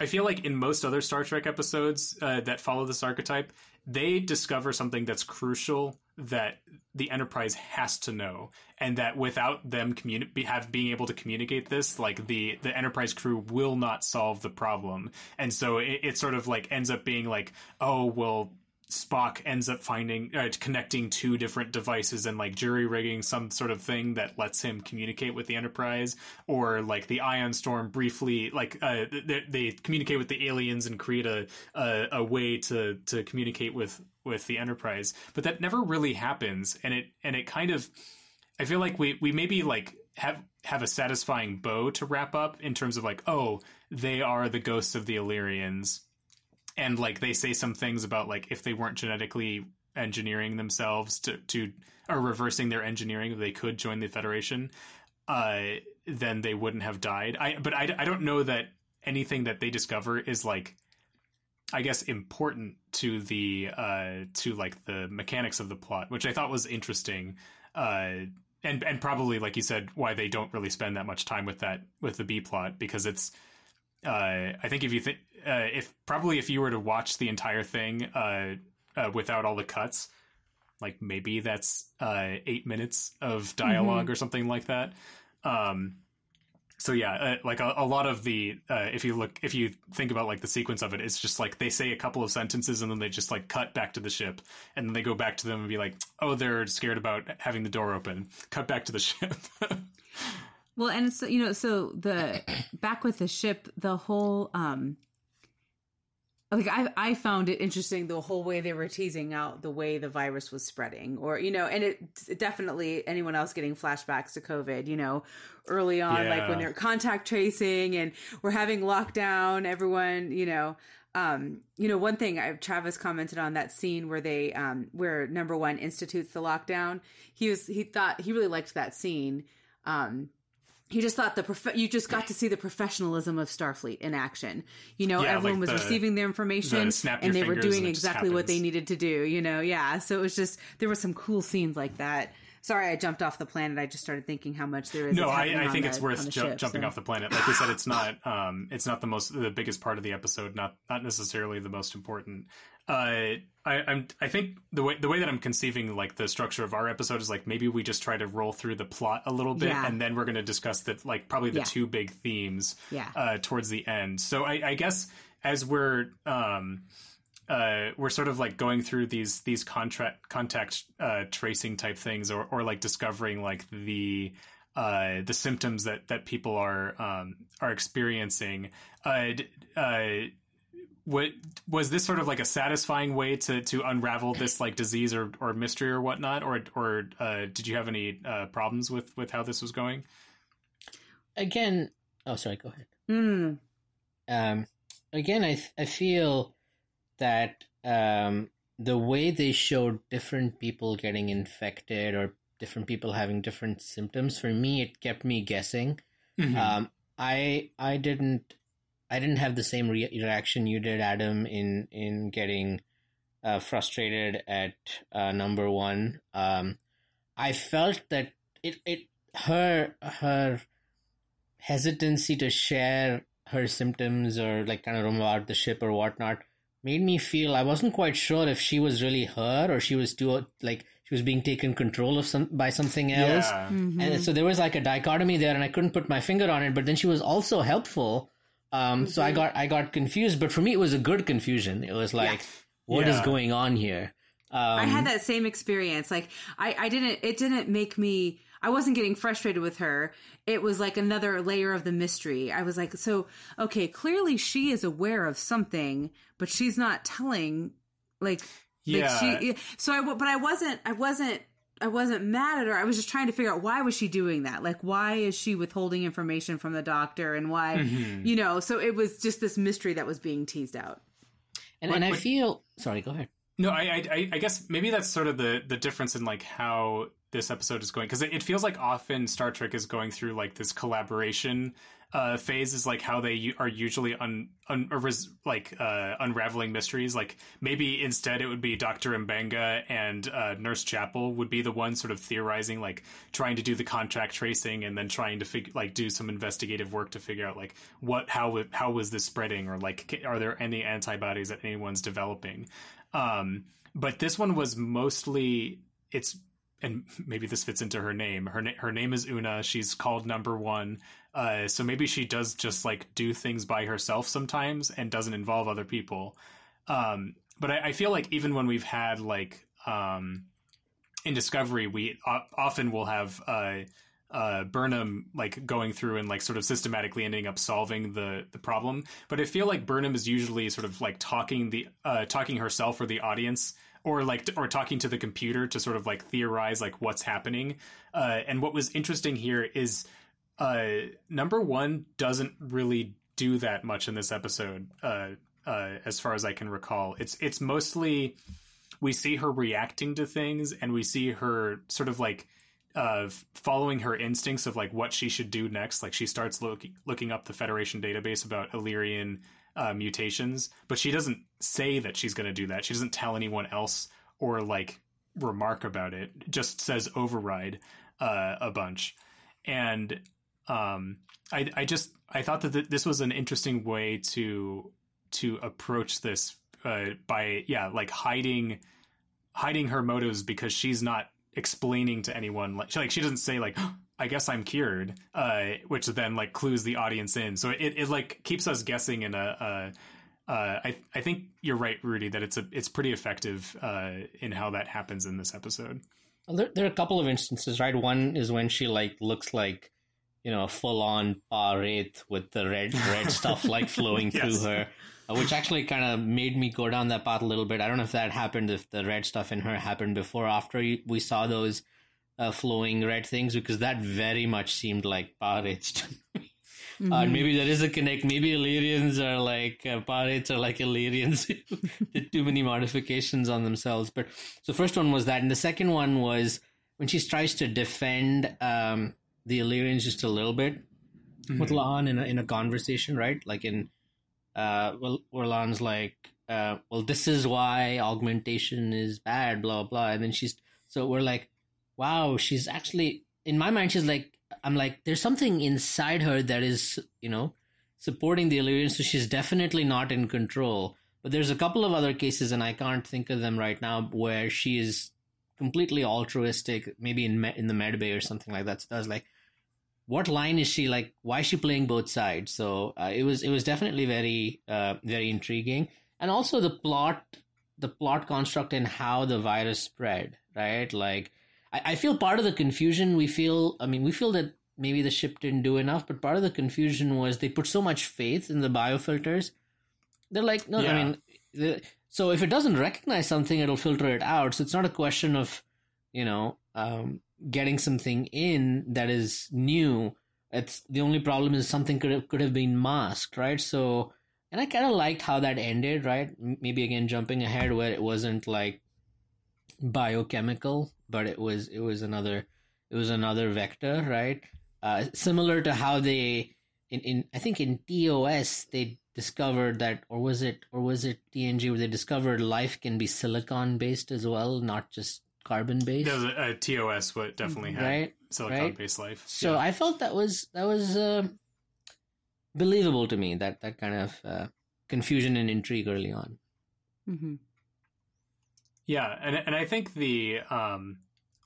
I feel like in most other Star Trek episodes uh, that follow this archetype, they discover something that's crucial that the enterprise has to know and that without them communi- have being able to communicate this like the the enterprise crew will not solve the problem. And so it, it sort of like ends up being like oh well Spock ends up finding uh, connecting two different devices and like jury rigging some sort of thing that lets him communicate with the Enterprise, or like the Ion Storm briefly like uh, they, they, communicate with the aliens and create a, a, a way to to communicate with with the Enterprise, but that never really happens, and it and it kind of I feel like we we maybe like have have a satisfying bow to wrap up in terms of like oh they are the ghosts of the Illyrians and like they say some things about like if they weren't genetically engineering themselves to to or reversing their engineering, they could join the Federation. Uh, then they wouldn't have died. I but I, I don't know that anything that they discover is like I guess important to the uh, to like the mechanics of the plot, which I thought was interesting. Uh, and and probably like you said, why they don't really spend that much time with that with the B plot because it's uh, I think if you think uh, if probably if you were to watch the entire thing uh, uh without all the cuts, like maybe that's uh, eight minutes of dialog mm-hmm. or something like that. Um, so yeah, uh, like a, a, lot of the if you look if you think about like the sequence of it, it's just like they say a couple of sentences and then they just like cut back to the ship and then they go back to them and be like, oh, they're scared about having the door open. Cut back to the ship. <laughs> Well, and so you know, so the back with the ship, the whole um like I I found it interesting the whole way they were teasing out the way the virus was spreading, or you know, and it, it definitely anyone else getting flashbacks to COVID, you know, early on, yeah. like when they're contact tracing and we're having lockdown, everyone, you know, um, you know, one thing I, Travis commented on that scene where they, um, where number one institutes the lockdown. He was, he thought he really liked that scene. Um, he just thought the prof- you just got to see the professionalism of Starfleet in action. You know, yeah, everyone like was the, receiving their information the and they were doing exactly what they needed to do, you know. Yeah, so it was just there were some cool scenes like that. Sorry, I jumped off the planet. I just started thinking how much there is. No, I, I think it's worth ju- ship, jumping so. off the planet. Like we said, it's not <laughs> um, it's not the most the biggest part of the episode. Not not necessarily the most important. Uh, I, I'm I think the way the way that I'm conceiving like the structure of our episode is like maybe we just try to roll through the plot a little bit yeah. and then we're going to discuss that like probably the yeah. two big themes yeah. uh, towards the end. So I, I guess as we're um, uh, we're sort of like going through these these contract contact uh, tracing type things or or like discovering like the uh, the symptoms that that people are um, are experiencing. Uh, uh, what was this sort of like a satisfying way to to unravel this like disease or, or mystery or whatnot or or uh, did you have any uh, problems with with how this was going again oh sorry go ahead mm. um again i i feel that um the way they showed different people getting infected or different people having different symptoms, for me, it kept me guessing. Mhm. Um, I I didn't I didn't have the same re- reaction you did, Adam, in in getting uh, frustrated at uh, number one. Um, I felt that it it her her hesitancy to share her symptoms or like kind of roam about the ship or whatnot made me feel I wasn't quite sure if she was really her or she was too like she was being taken control of some by something else. Yeah. Mm-hmm. And so there was like a dichotomy there, and I couldn't put my finger on it. But then she was also helpful. Um, So I got I got confused, but for me it was a good confusion. It was like, what is Yeah. going on here? Um, I had that same experience. Like I, I didn't it didn't make me I wasn't getting frustrated with her. It was like another layer of the mystery. I was like, so okay, clearly she is aware of something, but she's not telling like like Yeah. she so I, but I wasn't I wasn't I wasn't mad at her. I was just trying to figure out why was she doing that? Like why is she withholding information from the doctor and why Mhm. you know, so it was just this mystery that was being teased out. and, What- and I what- feel sorry. Go ahead. No, I, I, I- I guess maybe that's sort of the the difference in like how this episode is going because it, it feels like often Star Trek is going through like this collaboration uh, phase is like how they u- are usually un, un res, like uh, unraveling mysteries. Like maybe instead it would be Doctor Mbenga and uh, Nurse Chapel would be the ones sort of theorizing, like trying to do the contract tracing and then trying to figure like do some investigative work to figure out like what how how was this spreading or like are there any antibodies that anyone's developing. Um, but this one was mostly it's and <laughs> maybe this fits into her name. Her na- her name is Una. She's called Number One. Uh, so maybe she does just like do things by herself sometimes and doesn't involve other people. Um, but I, I feel like even when we've had like um, in Discovery, we o- often will have uh, uh, Burnham like going through and like sort of systematically ending up solving the the problem. But I feel like Burnham is usually sort of like talking the uh, talking herself or the audience or like or talking to the computer to sort of like theorize like what's happening. Uh, and what was interesting here is uh, number one doesn't really do that much in this episode, uh, uh, as far as I can recall. It's it's mostly we see her reacting to things, and we see her sort of like uh, following her instincts of like what she should do next. Like she starts looking looking up the Federation database about Illyrian uh, mutations, but she doesn't say that she's going to do that. She doesn't tell anyone else or like remark about it. Just says override uh, a bunch, and um, I I just I thought that th- this was an interesting way to to approach this uh, by yeah like hiding hiding her motives because she's not explaining to anyone like she, like she doesn't say like I guess I'm cured uh, which then like clues the audience in so it, it like keeps us guessing in a, a uh, I I think you're right Rudy that it's a it's pretty effective uh, in how that happens in this episode there, there are a couple of instances, right? One is when she like looks like, you know, a full on wraith with the red red <laughs> stuff like flowing Yes. through her, uh, which actually kind of made me go down that path a little bit. I don't know if that happened, if the red stuff in her happened before, or after we saw those uh, flowing red things, because that very much seemed like wraiths to me. Uh, and maybe there is a connect. Maybe Illyrians are like uh, pirates are like Illyrians <laughs> did too many modifications on themselves. But so first one was that, and the second one was when she tries to defend um, the Illyrians just a little bit with La'an in a, in a conversation, right? Like in uh, well, where La'an's like, uh, "Well, this is why augmentation is bad," blah blah, and then she's so we're like, "Wow, she's actually." In my mind, she's like, I'm like, there's something inside her that is, you know, supporting the Illyrians, so she's definitely not in control. But there's a couple of other cases, and I can't think of them right now, where she is completely altruistic, maybe in in the medbay or something like that. So I was like, what line is she like? Why is she playing both sides? So uh, it was it was definitely very uh, very intriguing, and also the plot the plot construct and how the virus spread, right? Like I, I feel part of the confusion we feel. I mean, we feel that maybe the ship didn't do enough, but part of the confusion was they put so much faith in the biofilters. They're like, no, I mean, the, so if it doesn't recognize something, it'll filter it out. So it's not a question of, you know, um, getting something in that is new. It's the only problem is something could have, could have been masked, right? So and I kind of liked how that ended. Right, maybe again jumping ahead where it wasn't like biochemical, but it was it was another it was another vector, right? Uh, similar to how they in, in I think in TOS they discovered that or was it or was it TNG where they discovered life can be silicon based as well, not just carbon based. Yeah, uh, TOS what definitely had right? silicon based right? life. So yeah. I felt that was that was uh, believable to me that that kind of uh, confusion and intrigue early on. Mm-hmm. Yeah, and and I think the um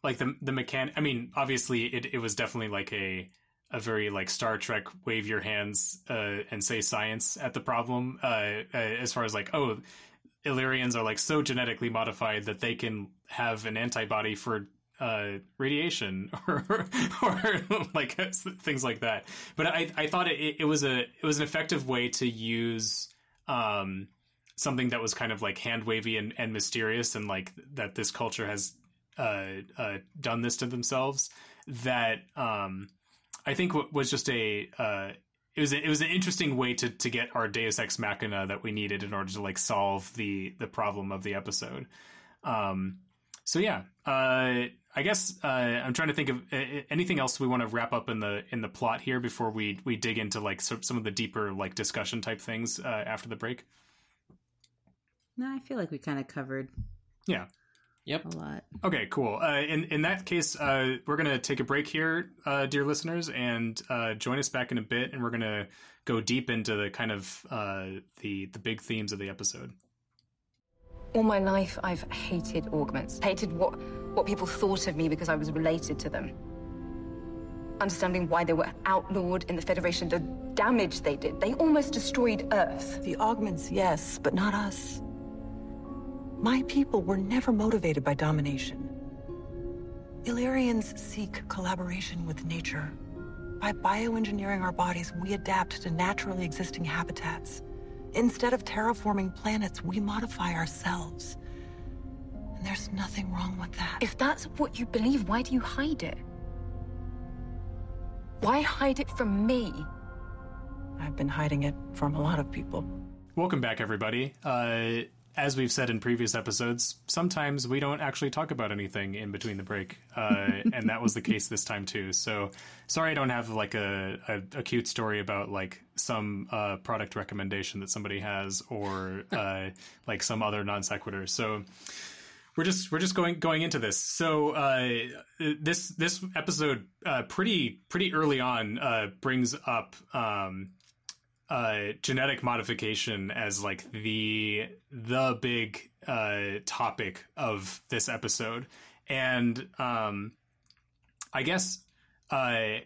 like the the mechanic. I mean, obviously it it was definitely like a a very like Star Trek wave your hands uh, and say science at the problem uh, uh, as far as like oh Illyrians are like so genetically modified that they can have an antibody for uh, radiation <laughs> or or like things like that. But I I thought it, it was a it was an effective way to use um, something that was kind of like hand wavy and, and mysterious and like that this culture has uh, uh, done this to themselves that um, I think was just a uh, it was a, it was an interesting way to to get our Deus Ex Machina that we needed in order to like solve the the problem of the episode. Um, so yeah, uh, I guess uh, I'm trying to think of anything else we want to wrap up in the in the plot here before we we dig into like some of the deeper like discussion type things uh, after the break. No, I feel like we kind of covered. Yeah. Yep. A lot. Okay, cool. Uh, in in that case, uh, we're gonna take a break here, uh, dear listeners, and uh, join us back in a bit, and we're gonna go deep into the kind of uh, the the big themes of the episode. All my life, I've hated augments, hated what what people thought of me because I was related to them. Understanding why they were outlawed in the Federation, the damage they did, they almost destroyed Earth. The augments, yes, but not us. My people were never motivated by domination. Illyrians seek collaboration with nature. By bioengineering our bodies, we adapt to naturally existing habitats. Instead of terraforming planets, we modify ourselves. And there's nothing wrong with that. If that's what you believe, why do you hide it? Why hide it from me? I've been hiding it from a lot of people. Welcome back, everybody. Uh, as we've said in previous episodes, sometimes we don't actually talk about anything in between the break, uh, <laughs> and that was the case this time too. So, sorry, I don't have like a, a, a cute story about like some uh, product recommendation that somebody has, or <laughs> uh, like some other non sequitur. So, we're just we're just going going into this. So, uh, this this episode uh, pretty pretty early on uh, brings up. Um, uh, genetic modification as like the the big uh, topic of this episode, and um, I guess uh,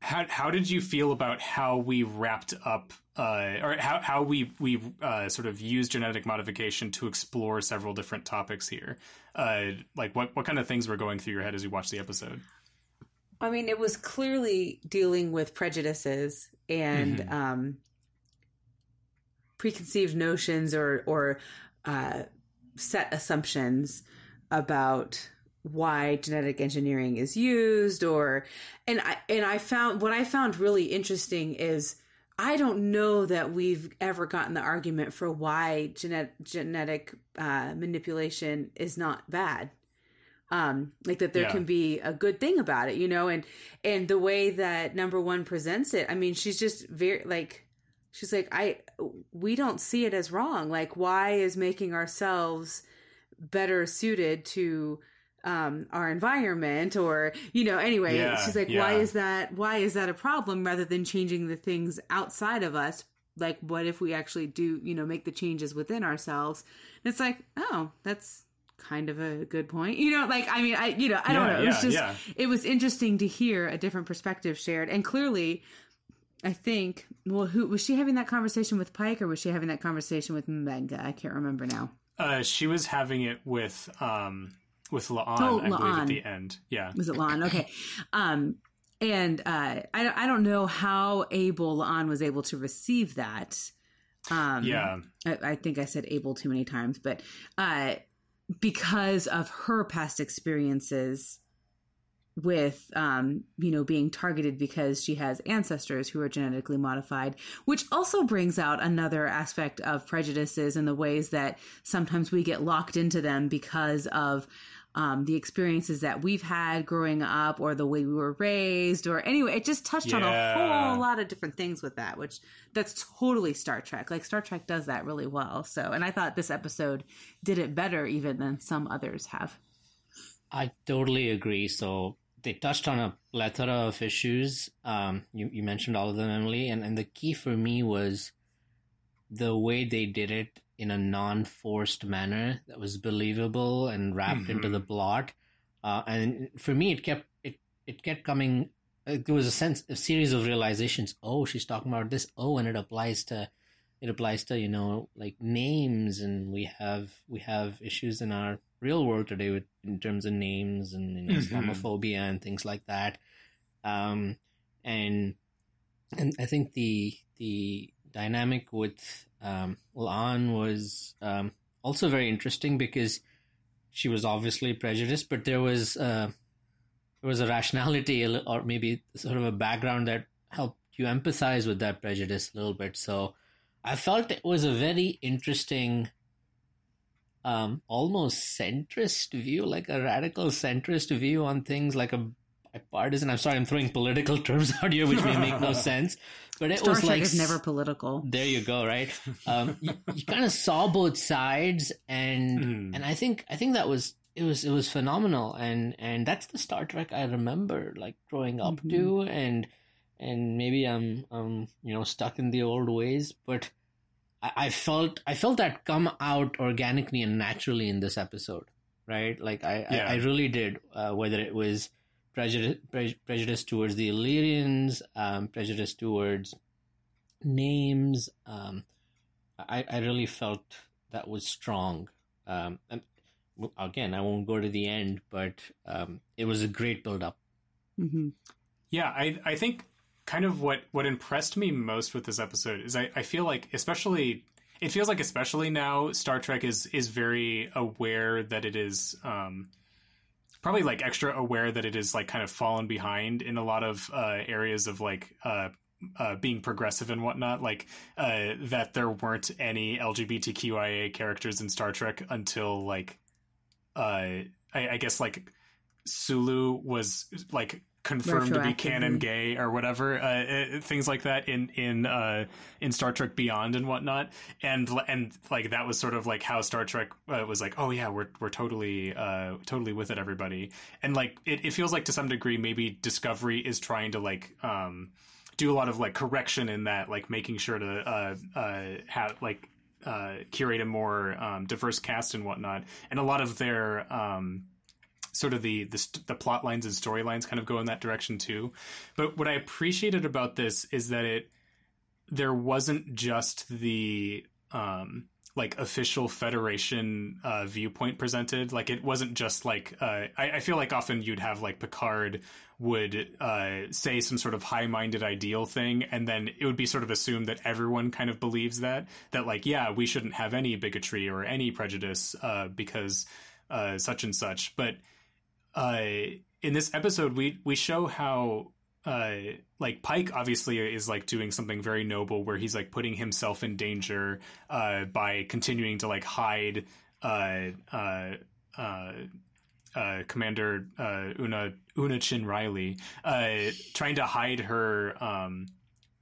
how how did you feel about how we wrapped up uh, or how how we we uh, sort of used genetic modification to explore several different topics here? Uh, like what what kind of things were going through your head as you watched the episode? I mean, it was clearly dealing with prejudices and mm-hmm. um, preconceived notions or or uh, set assumptions about why genetic engineering is used or and I and I found what I found really interesting is I don't know that we've ever gotten the argument for why genet- genetic uh, manipulation is not bad um like that there yeah. can be a good thing about it you know? And and the way that number one presents it i mean she's just very like she's like i we don't see it as wrong. Like why is making ourselves better suited to um our environment? Or you know anyway yeah, she's like yeah. why is that why is that a problem rather than changing the things outside of us? Like what if we actually do you know make the changes within ourselves? And it's like oh that's kind of a good point. You know, like I mean, I you know, I yeah, don't know. It was just yeah. it was interesting to hear a different perspective shared, and clearly, I think. Well, who was she having that conversation with Pike, or was she having that conversation with Mbenga? I can't remember now. Uh, she was having it with um with La'an, oh, I La'an. believe, at the end. Yeah, was it La'an? Okay. <clears throat> Um, and uh, I I don't know how able La'an was able to receive that. Um, yeah, I, I, think I said able too many times, but uh, because of her past experiences with um, you know being targeted because she has ancestors who are genetically modified which also brings out another aspect of prejudices and the ways that sometimes we get locked into them because of um, the experiences that we've had growing up or the way we were raised or anyway it just touched on a whole lot of different things with that which that's totally star trek. Like star trek does that really well. So and i thought this episode did it better even than some others have. I totally agree. So they touched on a plethora of issues. Um, you, you mentioned all of them, Emily, and, and the key for me was the way they did it in a non-forced manner that was believable and wrapped into Mhm. the plot. Uh, and for me, it kept it it kept coming. There was a sense, a series of realizations. Oh, she's talking about this. Oh, and it applies to it applies to you know like names, and we have we have issues in our real world today with in terms of names and you know, Mhm. Islamophobia and things like that. Um, and and I think the the dynamic with um, La'an was um, also very interesting because she was obviously prejudiced, but there was uh, there was a rationality or maybe sort of a background that helped you empathize with that prejudice a little bit. So I felt it was a very interesting, um, almost centrist view, like a radical centrist view on things, like a bipartisan. I'm sorry, I'm throwing political <laughs> terms out here, which may make no <laughs> sense. But it star was trek like is never political there you go, right? Um, you, you kind of saw both sides, and Mm. and I think I think that was it was it was phenomenal, and and that's the Star Trek I remember like growing up Mhm. to, and and maybe I'm um you know stuck in the old ways, but I, I felt I felt that come out organically and naturally in this episode, right? Like I Yeah. I, I really did, uh, whether it was prejudice pre- prejudice towards the Illyrians, um, prejudice towards names. Um, I, I really felt that was strong. Um, and again, I won't go to the end, but um, it was a great build up. hmm Yeah, I I think kind of what what impressed me most with this episode is I, I feel like especially it feels like especially now Star Trek is is very aware that it is um probably like extra aware that it is like kind of fallen behind in a lot of uh areas of like uh uh, being progressive and whatnot, like uh, that there weren't any LGBTQIA characters in Star Trek until like, uh, I, I guess like Sulu was like confirmed to be canon gay or whatever, uh, uh, things like that in in uh, in Star Trek Beyond and whatnot, and and like that was sort of like how Star Trek uh, was like, oh yeah, we're we're totally uh, totally with it, everybody, and like it, it feels like to some degree maybe Discovery is trying to like um, do a lot of like correction in that, like making sure to uh, uh, have like uh, curate a more um, diverse cast and whatnot, and a lot of their um, sort of the the, the plot lines and storylines kind of go in that direction too. But what I appreciated about this is that it there wasn't just the um, like official Federation uh, viewpoint presented. Like it wasn't just like uh, I, I feel like often you'd have like Picard would uh, say some sort of high-minded ideal thing, and then it would be sort of assumed that everyone kind of believes that that like yeah we shouldn't have any bigotry or any prejudice uh, because uh, such and such. But uh, in this episode, we we show how uh, like Pike obviously is like doing something very noble, where he's like putting himself in danger uh, by continuing to like hide uh, uh, uh, Commander Una Una Chin Riley, trying to hide her um,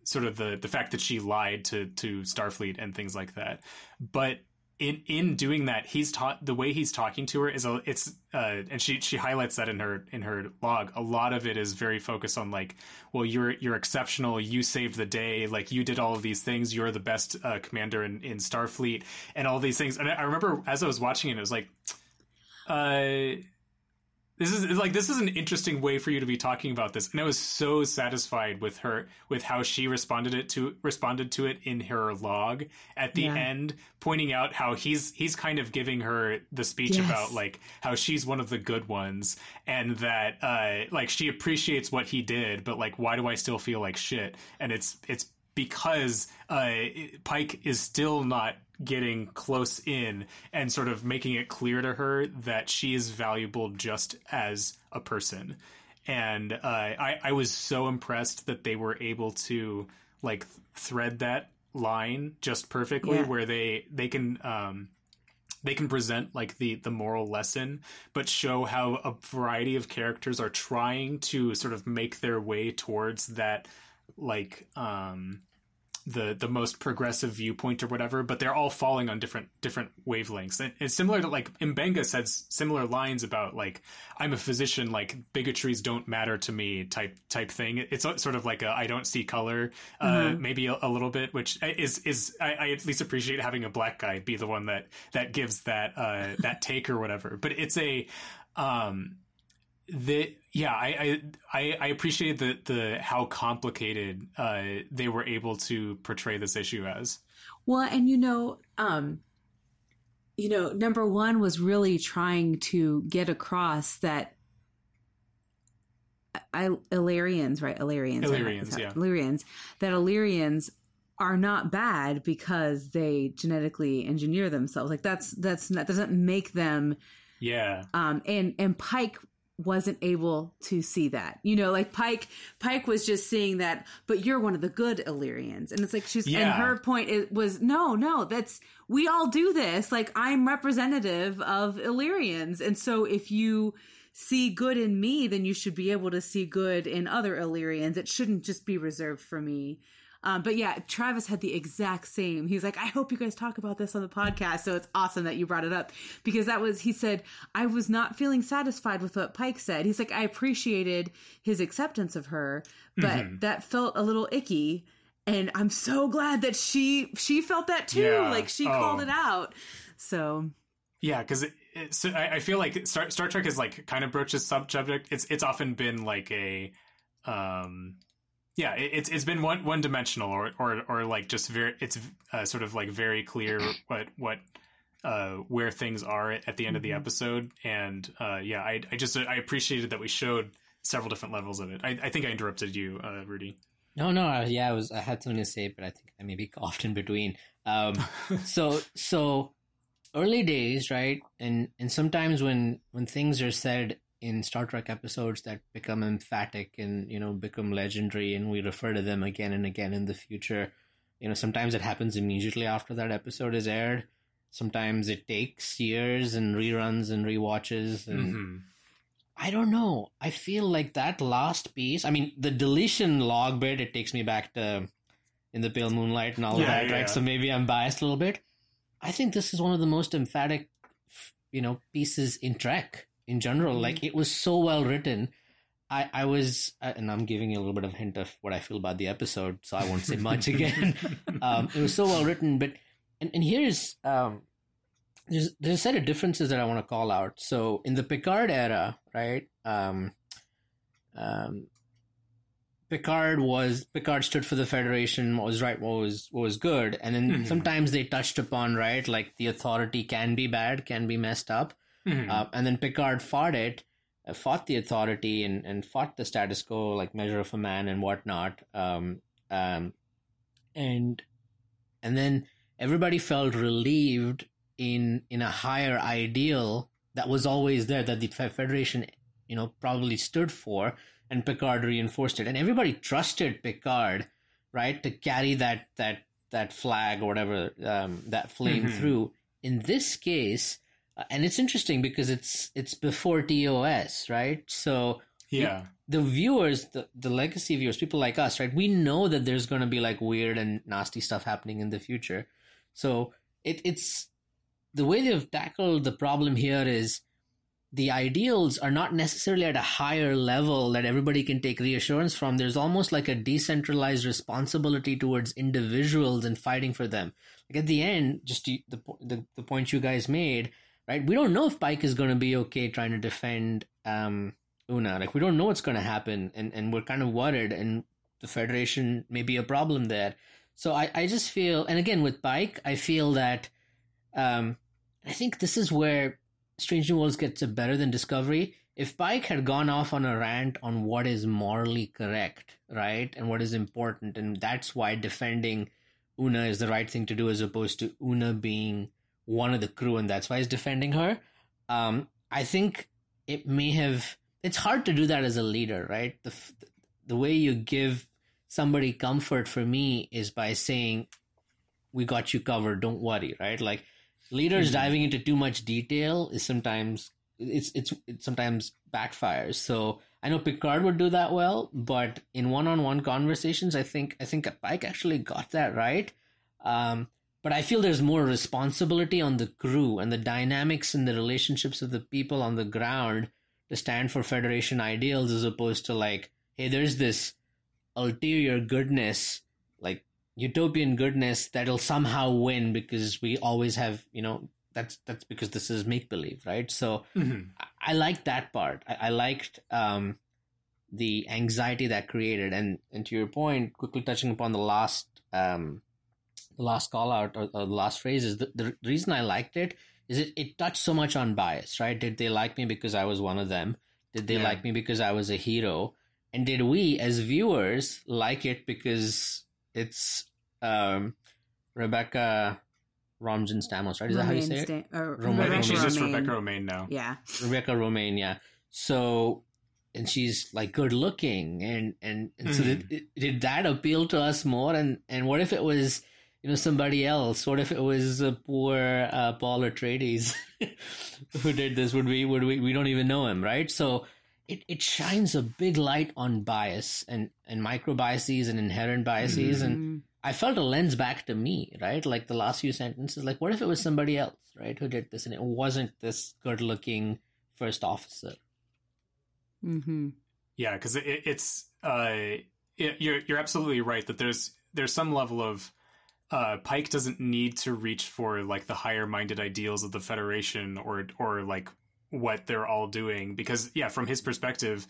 sort of the the fact that she lied to to Starfleet and things like that, but in in doing that, he's taught the way he's talking to her is a it's uh, and she she highlights that in her in her log. A lot of it is very focused on like, well, you're you're exceptional. You saved the day. Like you did all of these things. You're the best uh, commander in in Starfleet and all these things. And I, I remember as I was watching it, it was like, uh. This is like this is an interesting way for you to be talking about this, and I was so satisfied with her with how she responded it to responded to it in her log at the Yeah. end, pointing out how he's he's kind of giving her the speech Yes. about like how she's one of the good ones, and that uh, like she appreciates what he did, but like why do I still feel like shit? And it's it's because uh, Pike is still not getting close in and sort of making it clear to her that she is valuable just as a person. and uh, I I was so impressed that they were able to like thread that line just perfectly, Yeah. where they they can um they can present like the the moral lesson but show how a variety of characters are trying to sort of make their way towards that like um the the most progressive viewpoint or whatever but they're all falling on different different wavelengths. And it's similar to like Mbenga says similar lines about like I'm a physician like bigotries don't matter to me type type thing. It's sort of like a I don't see color uh maybe a, a little bit which is is I, I at least appreciate having a black guy be the one that that gives that uh that <laughs> take or whatever. But it's a um the yeah I, I i appreciate the the how complicated uh they were able to portray this issue as Well, and you know, um, you know, number one was really trying to get across that I, Illyrians, right? Illyrians, Illyrians, yeah. Illyrians. That Illyrians are not bad because they genetically engineer themselves. Like that's that's not, doesn't make them. yeah Um, and and Pike wasn't able to see that. You know, like Pike Pike was just seeing that, but you're one of the good Illyrians. And it's like she's and Yeah. her point is, was no, no, that's we all do this. Like I'm representative of Illyrians. And so if you see good in me, then you should be able to see good in other Illyrians. It shouldn't just be reserved for me. Um, but yeah, Travis had the exact same. He's like, I hope you guys talk about this on the podcast. So it's awesome that you brought it up because that was, he said, I was not feeling satisfied with what Pike said. He's like, I appreciated his acceptance of her, but that felt a little icky. And I'm so glad that she, she felt that too. Yeah. Like she Oh. called it out. So yeah because it, it, so I, I feel like Star, Star Trek is like kind of broaches subject it's it's often been like a um yeah it, it's it's been one one dimensional or or or like just very it's uh, sort of like very clear <clears throat> what what uh where things are at the end of the episode and uh yeah i i just i appreciated that we showed several different levels of it i, I think i interrupted you uh rudy No, no, yeah, I was. I had something to say, but I think I maybe <laughs> coughed in between. Um, <laughs> so, so early days, right? And and sometimes when when things are said in Star Trek episodes that become emphatic and you know become legendary, and we refer to them again and again in the future, you know, sometimes it happens immediately after that episode is aired. Sometimes it takes years and reruns and rewatches and. Mhm. I don't know. I feel like that last piece. I mean, the deletion log bit. It takes me back to in the pale moonlight and all Yeah, that, yeah. right? So maybe I'm biased a little bit. I think this is one of the most emphatic, you know, pieces in Trek in general. Mm-hmm. Like it was so well written. I I was, uh, and I'm giving you a little bit of hint of what I feel about the episode, so I won't say <laughs> much again. <laughs> um, it was so well written, but and and here's um, there's there's a set of differences that I want to call out. So in the Picard era, right? Um, um, Picard was Picard stood for the Federation. What was right, what was what was good, and then Mhm. sometimes they touched upon right, like the authority can be bad, can be messed up, Mhm. uh, and then Picard fought it, uh, fought the authority, and, and fought the status quo, like measure of a man and whatnot. Um, um, and and then everybody felt relieved in in a higher ideal that was always there that the Federation, you know, probably stood for, and Picard reinforced it, and everybody trusted Picard, right, to carry that that that flag or whatever um, that flame Mhm. through. In this case, and it's interesting because it's it's before TOS, right? So yeah the viewers, the, the legacy viewers, people like us, right? We know that there's going to be like weird and nasty stuff happening in the future. So it, it's the way they've tackled the problem here is the ideals are not necessarily at a higher level that everybody can take reassurance from. There's almost like a decentralized responsibility towards individuals and fighting for them. Like at the end, just to, the, the the point you guys made, right? We don't know if Pike is going to be okay trying to defend um, Una. Like we don't know what's going to happen, and and we're kind of worried, and the Federation may be a problem there. So I I just feel, and again with Pike, I feel that um, I think this is where Strange New Worlds gets better than Discovery. If Pike had gone off on a rant on what is morally correct, right, and what is important, and that's why defending Una is the right thing to do, as opposed to Una being one of the crew, and that's why he's defending her. Um, I think it may have it's hard to do that as a leader, right? The the way you give somebody comfort for me is by saying, "We got you covered. Don't worry." Right? Like leaders mm-hmm. diving into too much detail is sometimes it's it's it sometimes backfires. So I know Picard would do that well, but in one-on-one conversations, I think I think Pike actually got that right. Um, but I feel there's more responsibility on the crew and the dynamics and the relationships of the people on the ground to stand for Federation ideals as opposed to like, hey, there's this ulterior goodness, like utopian goodness that'll somehow win because we always have, you know, that's that's because this is make believe, right? So mm-hmm. I, I liked that part. I, I liked um, the anxiety that created, and and to your point, quickly touching upon the last um, the last call out or, or the last phrase is the, the reason I liked it is it, it touched so much on bias, right? Did they like me because I was one of them? Did they yeah. like me because I was a hero? And did we as viewers like it because it's um, Rebecca Romijn Stamos, right? Is that how you say it? or, Romaine, I think she's just Rebecca Romijn now. Yeah. Rebecca Romijn, yeah. So, and she's like good looking, and and, and mm-hmm. so did, did that appeal to us more? And and what if it was you know somebody else? What if it was a poor uh, Paul Atreides <laughs> who did this? Would we? Would we? We don't even know him, right? So it, it shines a big light on bias and and micro biases and inherent biases, mm-hmm. and I felt a lens back to me, right? Like the last few sentences, like what if it was somebody else, right, who did this, and it wasn't this good-looking first officer. Hmm. Yeah, because it, it's uh, it, you're you're absolutely right that there's there's some level of uh, Pike doesn't need to reach for like the higher minded ideals of the Federation or or like what they're all doing because yeah, from his perspective,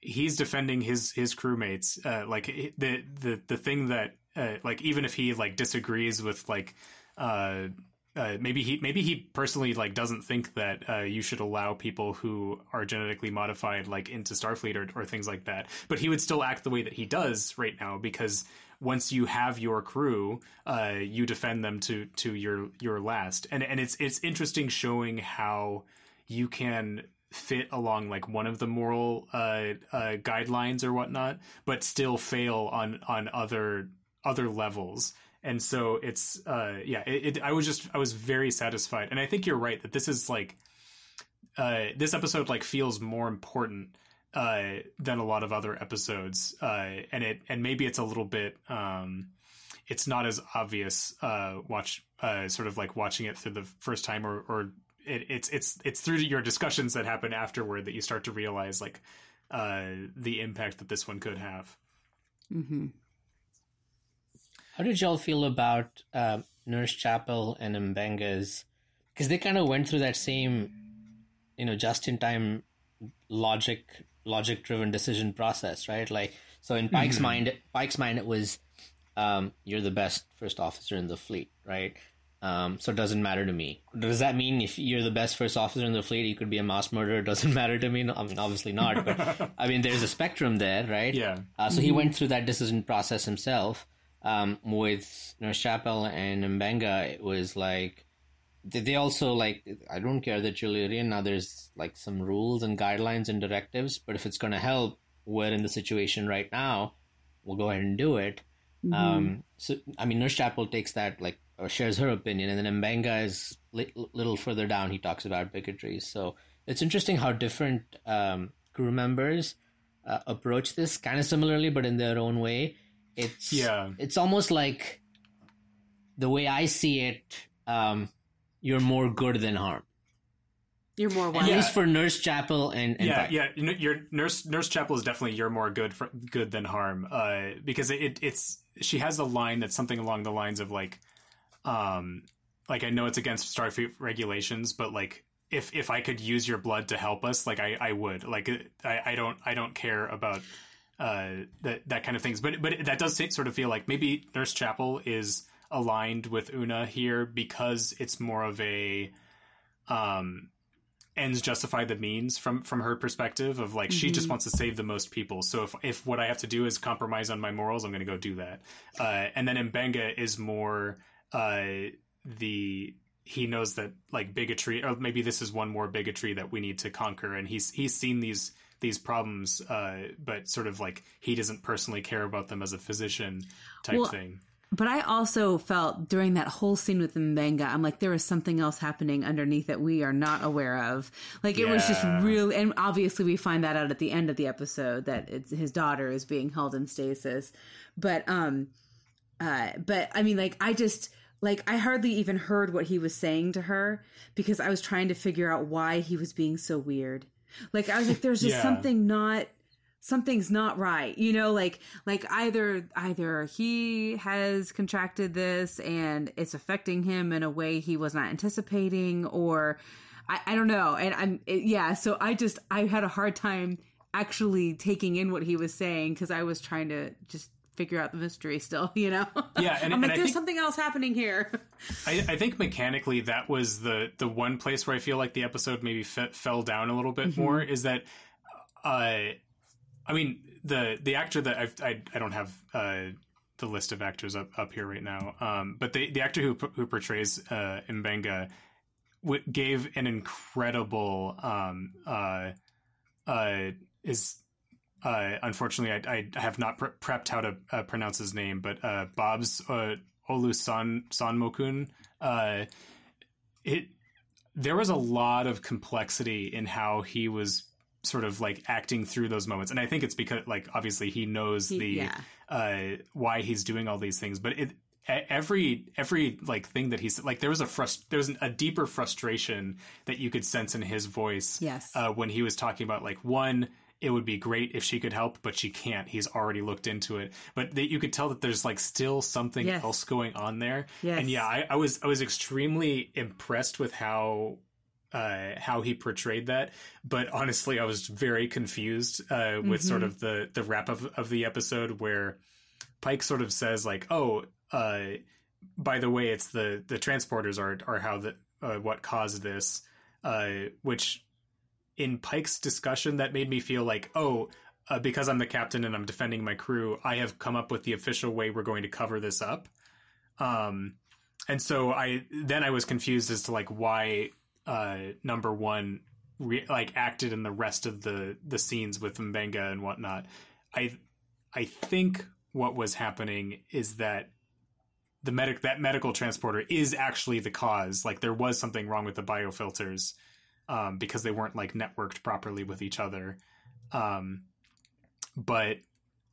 he's defending his his crewmates. Uh, like the the the thing that uh, like even if he like disagrees with like uh, uh, maybe he maybe he personally like doesn't think that uh, you should allow people who are genetically modified like into Starfleet or, or things like that. But he would still act the way that he does right now because once you have your crew, uh, you defend them to to your your last. And and it's it's interesting showing how you can fit along like one of the moral uh, uh, guidelines or whatnot, but still fail on on other other levels. And so it's uh, yeah, it, it, I was just I was very satisfied, and I think you're right that this is like uh, this episode like feels more important uh, than a lot of other episodes, uh, and it and maybe it's a little bit um, it's not as obvious uh, watch uh, sort of like watching it through the first time or or it, it's it's it's through your discussions that happen afterward that you start to realize like uh, the impact that this one could have. Mm-hmm. How did y'all feel about uh, Nurse Chapel and M'Benga's? Because they kind of went through that same, you know, just in time logic logic driven decision process, right? Like so in Pike's mm-hmm. mind Pike's mind it was um, you're the best first officer in the fleet, right? Um, so it doesn't matter to me. Does that mean if you're the best first officer in the fleet, you could be a mass murderer? It doesn't <laughs> matter to me. No, I mean, obviously not. But <laughs> I mean, there's a spectrum there, right? Yeah. Uh, so mm-hmm. he went through that decision process himself. Um, with Nurse Chapel and M'Benga, it was like they also like I don't care that you're Illyrian. Now there's like some rules and guidelines and directives, but if it's going to help, we're in the situation right now. We'll go ahead and do it. Mm-hmm. Um, so I mean, Nurse Chapel takes that like or shares her opinion, and then M'Benga is li- little further down. He talks about bigotry. So it's interesting how different um, crew members uh, approach this, kind of similarly, but in their own way. It's yeah. It's almost like the way I see it. Um, you're more good than harm. You're more at least for Nurse Chapel and, and yeah, yeah. Your Nurse Nurse Chapel is definitely you're more good for good than harm. Uh, because it, it's she has a line that's something along the lines of like, um, like I know it's against Starfleet regulations, but like if if I could use your blood to help us, like I I would. Like I I don't I don't care about uh that that kind of things. But but that does sort of feel like maybe Nurse Chapel is aligned with Una here because it's more of a um ends justify the means from from her perspective of like mm-hmm. she just mm-hmm. wants to save the most people so if if what i have to do is compromise on my morals i'm going to go do that uh, and then M'Benga is more uh, the he knows that like bigotry or maybe this is one more bigotry that we need to conquer and he's he's seen these these problems uh but sort of like he doesn't personally care about them as a physician type Well, thing But I also felt during that whole scene with Mbenga, I'm like, there is something else happening underneath that we are not aware of. Like it was just really, and obviously we find that out at the end of the episode that it's his daughter is being held in stasis. But um, uh, but I mean, like I just like I hardly even heard what he was saying to her because I was trying to figure out why he was being so weird. Like I was like, there's just <laughs> Yeah. something not something's not right you know like like either either he has contracted this and it's affecting him in a way he was not anticipating or i, I don't know. And i'm it, yeah so i just i had a hard time actually taking in what he was saying because i was trying to just figure out the mystery still <laughs> you know? Yeah, and- i'm like I there's think- something else happening here. <laughs> I, I think mechanically that was the the one place where I feel like the episode maybe fe- fell down a little bit Mm-hmm. more is that uh I mean the the actor that I've, I I don't have uh the list of actors up up here right now um but the the actor who who portrays uh Mbenga w- gave an incredible um uh uh is uh, unfortunately, I, I have not pre- prepped how to uh, pronounce his name, but uh, Babs uh, Olusan Sanmokun. Uh, it there was a lot of complexity in how he was sort of like acting through those moments, and I think it's because like obviously he knows He- the yeah. uh, why he's doing all these things, but it every every like thing that he's like there was a frust there was an, a deeper frustration that you could sense in his voice Yes. uh, when he was talking about like one it would be great if she could help but she can't he's already looked into it but that you could tell that there's like still something Yes. else going on there Yes. and yeah I, I was i was extremely impressed with how uh, how he portrayed that, but honestly, I was very confused uh, with sort of the the wrap of of the episode where Pike sort of says like, "Oh, uh, by the way, it's the the transporters are are how the uh, what caused this," uh, which in Pike's discussion that made me feel like, "Oh." Uh, because I'm the captain and I'm defending my crew, I have come up with the official way we're going to cover this up. Um, and so I then I was confused as to like why uh, number one re- like acted in the rest of the the scenes with Mbenga and whatnot. I I think what was happening is that the medic that medical transporter is actually the cause. Like there was something wrong with the biofilters um, because they weren't like networked properly with each other. Um, but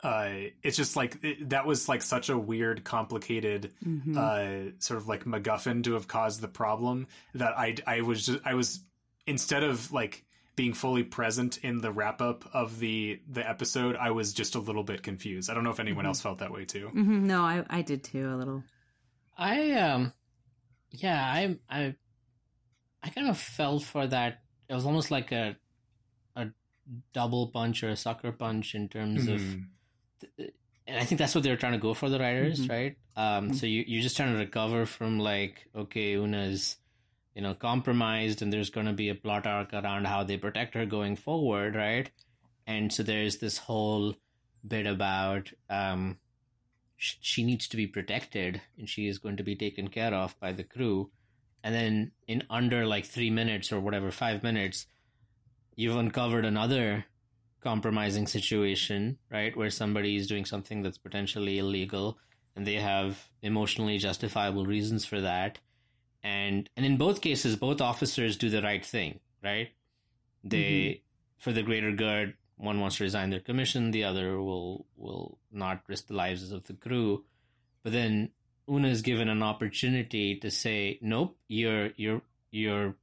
uh, it's just like it, that was like such a weird, complicated Mhm. uh, sort of like MacGuffin to have caused the problem that I I was just I was instead of like being fully present in the wrap up of the the episode, I was just a little bit confused. I don't know if anyone else felt that way too. Mhm. no I, I did too a little I um yeah, I I I kind of fell for that. It was almost like a a double punch or a sucker punch in terms of Mhm. And I think that's what they're trying to go for the writers, Mhm. right? Um so you you're just trying to recover from like okay, Una's you know compromised and there's going to be a plot arc around how they protect her going forward, right? And so there's this whole bit about um sh- she needs to be protected and she is going to be taken care of by the crew and then in under like 3 minutes or whatever 5 minutes you've uncovered another compromising situation right where somebody is doing something that's potentially illegal and they have emotionally justifiable reasons for that. And and in both cases both officers do the right thing right? They mm-hmm. for the greater good one wants to resign their commission the other will will not risk the lives of the crew. But then una is given an opportunity to say nope your your your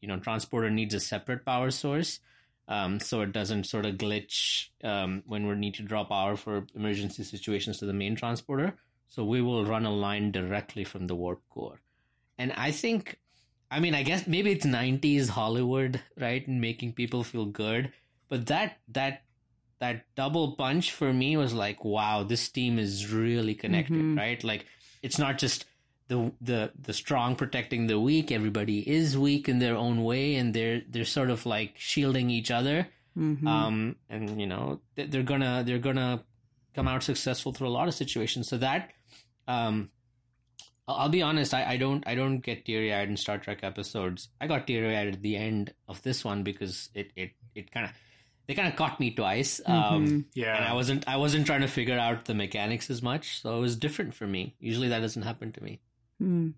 you know transporter needs a separate power source um, so it doesn't sort of glitch um, when we need to draw power for emergency situations to the main transporter so we will run a line directly from the warp core and i think I mean, I guess maybe it's '90s Hollywood, right, and making people feel good. But that that that double punch for me was like, wow, this team is really connected, Mhm. right? Like, it's not just the the the strong protecting the weak. Everybody is weak in their own way, and they're they're sort of like shielding each other. Mhm. Um, and you know, they- they're gonna they're gonna come out successful through a lot of situations. So that um I'll be honest. I, I don't. I don't get teary eyed in Star Trek episodes. I got teary eyed at the end of this one because it it it kind of they kind of caught me twice. Um, Mm-hmm. Yeah. and I wasn't I wasn't trying to figure out the mechanics as much, so it was different for me. Usually that doesn't happen to me. Mm.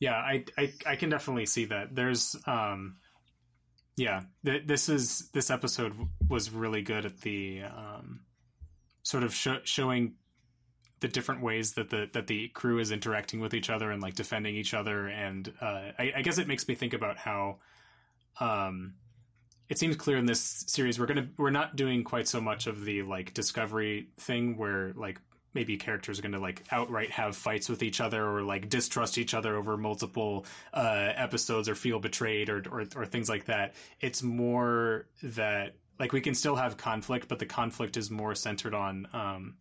Yeah, I, I I can definitely see that. There's um yeah, th- this is this episode was really good at the um sort of sho- showing the different ways that the that the crew is interacting with each other and like defending each other and uh I, I guess it makes me think about how um it seems clear in this series we're gonna we're not doing quite so much of the like discovery thing where like maybe characters are going to like outright have fights with each other or like distrust each other over multiple uh, episodes or feel betrayed or, or or things like that. It's more that like we can still have conflict, but the conflict is more centered on um,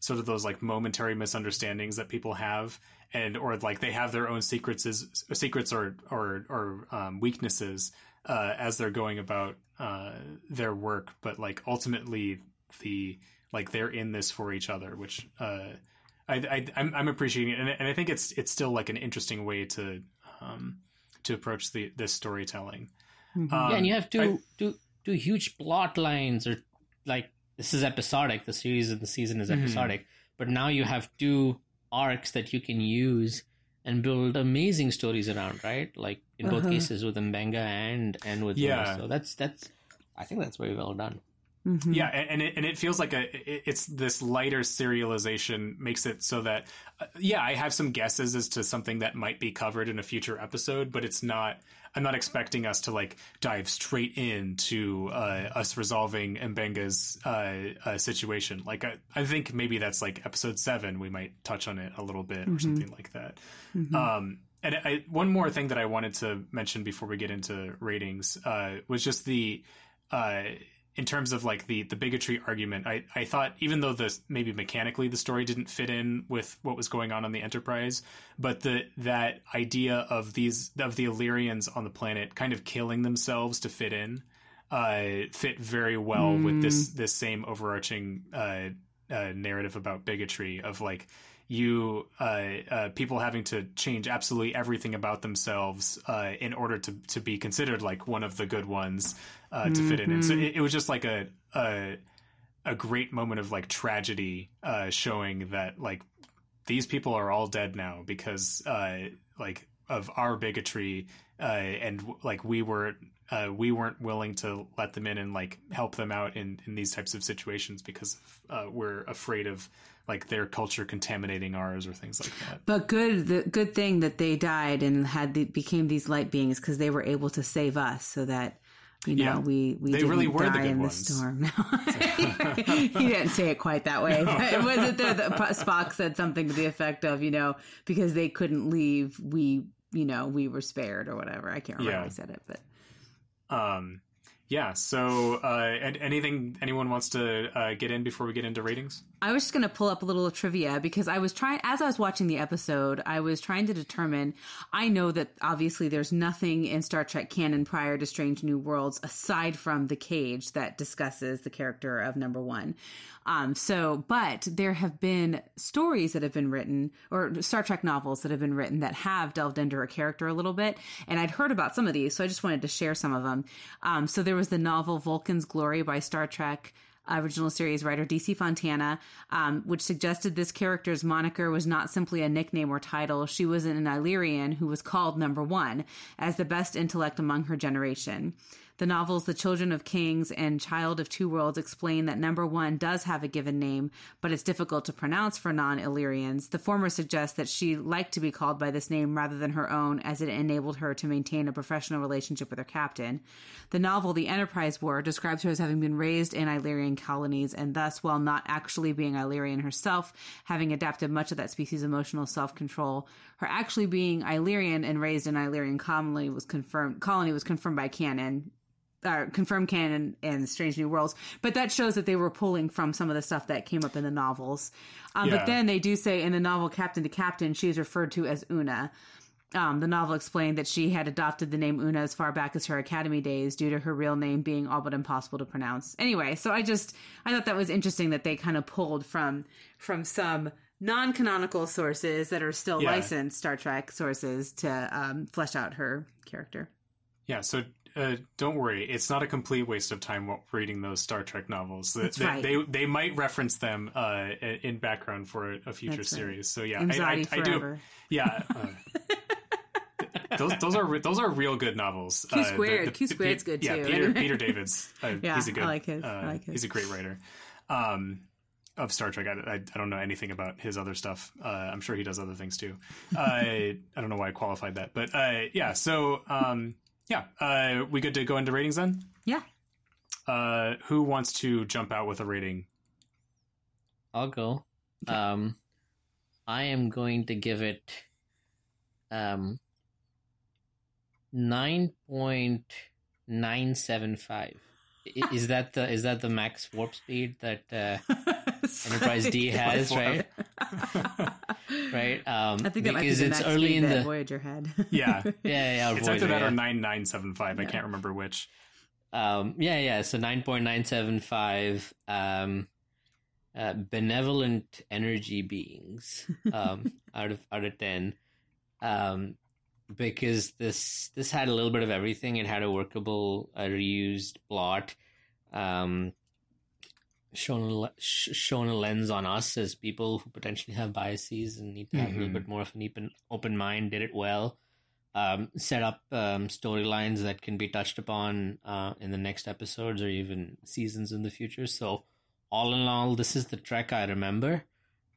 sort of those like momentary misunderstandings that people have, and or like they have their own secrets as secrets or or or um, weaknesses uh, as they're going about uh, their work, but like ultimately the like they're in this for each other, which uh, I, I I'm, I'm appreciating it, and, and I think it's it's still like an interesting way to um, to approach the this storytelling. Um, yeah, and you have two I- two two huge plot lines, or like this is episodic. The series and the season is Mhm. episodic, but now you have two arcs that you can use and build amazing stories around. Right, like in both Uh-huh. cases with Mbenga and and with Yeah. Una. So that's that's I think that's very well done. Mhm. Yeah, and, and it and it feels like a it- it's this lighter serialization makes it so that uh, yeah, I have some guesses as to something that might be covered in a future episode, but it's not. I'm not expecting us to like dive straight into uh, us resolving Mbenga's uh, uh, situation. Like I, I think maybe that's like episode seven. We might touch on it a little bit or something like that. Um, and I, one more thing that I wanted to mention before we get into ratings uh, was just the uh, in terms of like the the bigotry argument. I, I thought even though the maybe mechanically the story didn't fit in with what was going on on the Enterprise, but the that idea of these of the Illyrians on the planet kind of killing themselves to fit in uh, fit very well with this this same overarching uh, uh, narrative about bigotry of like you uh, uh, people having to change absolutely everything about themselves uh, in order to to be considered like one of the good ones uh, to fit in. And so it, it was just like a, a a great moment of like tragedy, uh, showing that like these people are all dead now because uh, like of our bigotry, uh, and like we were. Uh, we weren't willing to let them in and like help them out in, in these types of situations because uh, we're afraid of like their culture contaminating ours or things like that. But good, the good thing that they died and had the, became these light beings because they were able to save us, so that you know Yeah. we we They didn't really were the die good in ones. the storm. <laughs> <laughs> he didn't say it quite that way. But was <laughs> it there that Spock said something to the effect of you know because they couldn't leave, we you know we were spared or whatever. I can't remember Yeah. how he said it, but Um, yeah. So, uh, anything anyone wants to uh, get in before we get into ratings? I was just going to pull up a little trivia because I was trying, as I was watching the episode, I was trying to determine. I know that obviously there's nothing in Star Trek canon prior to Strange New Worlds aside from the cage that discusses the character of number one. Um, so, but there have been stories that have been written or Star Trek novels that have been written that have delved into her character a little bit. And I'd heard about some of these, so I just wanted to share some of them. Um, so there was the novel Vulcan's Glory by Star Trek original series writer DC Fontana, um, which suggested this character's moniker was not simply a nickname or title. She was an Illyrian who was called Number One as the best intellect among her generation. The novels The Children of Kings and Child of Two Worlds explain that number one does have a given name, but it's difficult to pronounce for non Illyrians. The former suggests that she liked to be called by this name rather than her own, as it enabled her to maintain a professional relationship with her captain. The novel The Enterprise War describes her as having been raised in Illyrian colonies, and thus, while not actually being Illyrian herself, having adapted much of that species' emotional self control, her actually being Illyrian and raised in Illyrian colony was confirmed. Colony was confirmed by canon uh, confirmed canon and Strange New Worlds, but that shows that they were pulling from some of the stuff that came up in the novels. Um, Yeah. But then they do say in the novel Captain to Captain, she is referred to as Una. Um, the novel explained that she had adopted the name Una as far back as her academy days due to her real name being all but impossible to pronounce. Anyway, so I just I thought that was interesting that they kind of pulled from from some non-canonical sources that are still Yeah. licensed Star Trek sources to um, flesh out her character. Yeah, so uh, don't worry, it's not a complete waste of time reading those Star Trek novels. They- That's they, right. they they might reference them uh, in background for a, future That's right. series. So yeah, I, Anxiety I, do. Yeah. Uh, <laughs> those those are those are real good novels. Q Uh, squared- Q squared's good, yeah, too. Peter <laughs> Peter David's uh, Yeah, he's a good I like his. I like his. he's a great writer. Um, of Star Trek, I, I, I don't know anything about his other stuff. Uh, I'm sure he does other things too. Uh, <laughs> I don't know why I qualified that, but uh, yeah. So um, yeah, uh, we good to go into ratings then? Yeah. Uh, who wants to jump out with a rating? I'll go. Um, I am going to give it um nine point nine seven five. Is that the is that the max warp speed that uh, <laughs> Enterprise D has? Right, <laughs> right. Um, I think that might be because the it's max early in that the Voyager head. <laughs> Yeah, yeah yeah. it's Voyager, either that yeah. or nine nine seven five. I can't remember which. Um, yeah, yeah. So nine point nine seven five. Um, uh, benevolent energy beings. Um, <laughs> out of out of ten. Um, because this this had a little bit of everything. It had a workable, uh, reused plot. Um, shown a, shown a lens on us as people who potentially have biases and need to have a little bit more of an open open mind. Did it well um, set up um, storylines that can be touched upon uh, in the next episodes or even seasons in the future. So, all in all, this is the Trek I remember,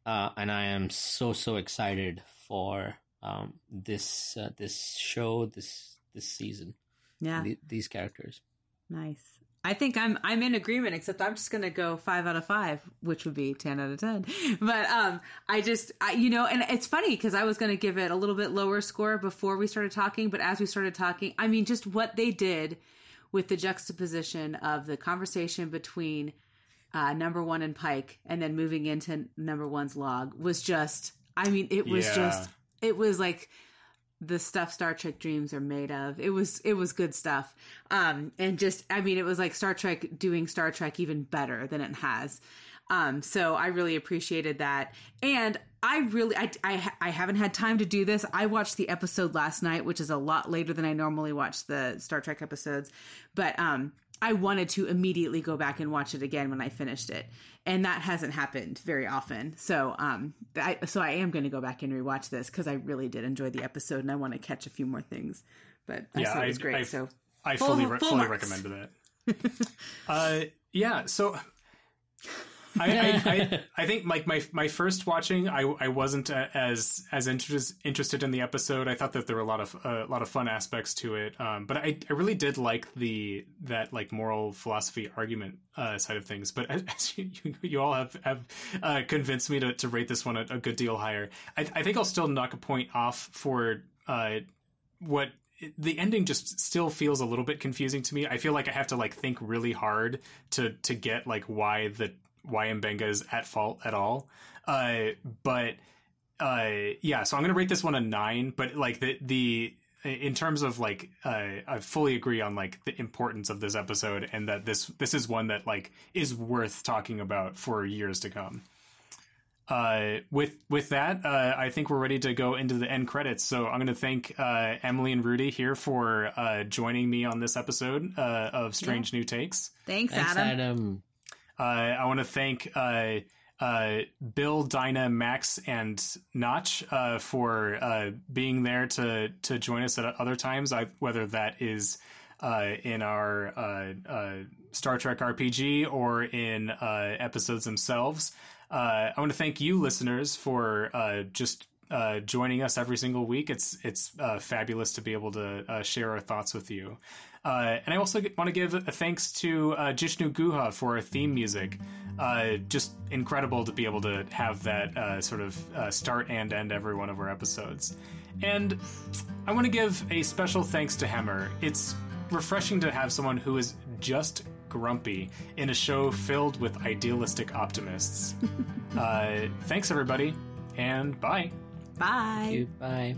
uh, and I am so so excited for um, this uh, this show this this season. yeah, th- these characters. nice. I think I'm I'm in agreement, except I'm just gonna go five out of five, which would be ten out of ten. <laughs> But um, I just I, you know, and it's funny because I was gonna give it a little bit lower score before we started talking, but as we started talking, I mean, just what they did with the juxtaposition of the conversation between uh, number one and Pike, and then moving into number one's log was just. I mean, it was Yeah. just. It was like the stuff Star Trek dreams are made of. It was it was good stuff. Um and just I mean it was like Star Trek doing Star Trek even better than it has. Um so I really appreciated that. And I really I I, I haven't had time to do this. I watched the episode last night, which is a lot later than I normally watch the Star Trek episodes, but um I wanted to immediately go back and watch it again when I finished it. And that hasn't happened very often. So um I so I am going to go back and rewatch this cuz I really did enjoy the episode and I want to catch a few more things. But I Yeah, said it was I- great. I- so I Full- fully re- full fully marks. recommend that. <laughs> uh, yeah, so I, <laughs> I, I think like my my first watching, I I wasn't uh, as as interest, interested in the episode. I thought that there were a lot of a lot of fun aspects to it, um, but I I really did like the that like moral philosophy argument uh, side of things. But <laughs> as, you you all have have uh, convinced me to, to rate this one a, a good deal higher. I I think I'll still knock a point off for uh what the ending just still feels a little bit confusing to me. I feel like I have to like think really hard to to get like why the why Mbenga is at fault at all. Uh, but uh, yeah, so I'm gonna rate this one a nine. But like the the in terms of like uh, I fully agree on like the importance of this episode and that this this is one that like is worth talking about for years to come. Uh, with with that, uh, I think we're ready to go into the end credits. So I'm going to thank uh, Emily and Rudy here for uh, joining me on this episode uh, of Strange New Takes. thanks, Thanks, Adam. Adam. Uh, I want to thank uh, uh, Bill, Dinah, Max, and Notch for being there to to join us at other times. I, whether that is uh, in our uh, uh, Star Trek RPG or in episodes themselves. I want to thank you, listeners, for just joining us every single week. It's it's fabulous to be able to share our thoughts with you. Uh, and I also want to give a thanks to uh, Jishnu Guha for our theme music. Uh, just incredible to be able to have that uh, sort of uh, start and end every one of our episodes. And I want to give a special thanks to Hammer. It's refreshing to have someone who is just grumpy in a show filled with idealistic optimists. <laughs> uh, thanks, everybody, and bye. Bye. Thank you. Bye.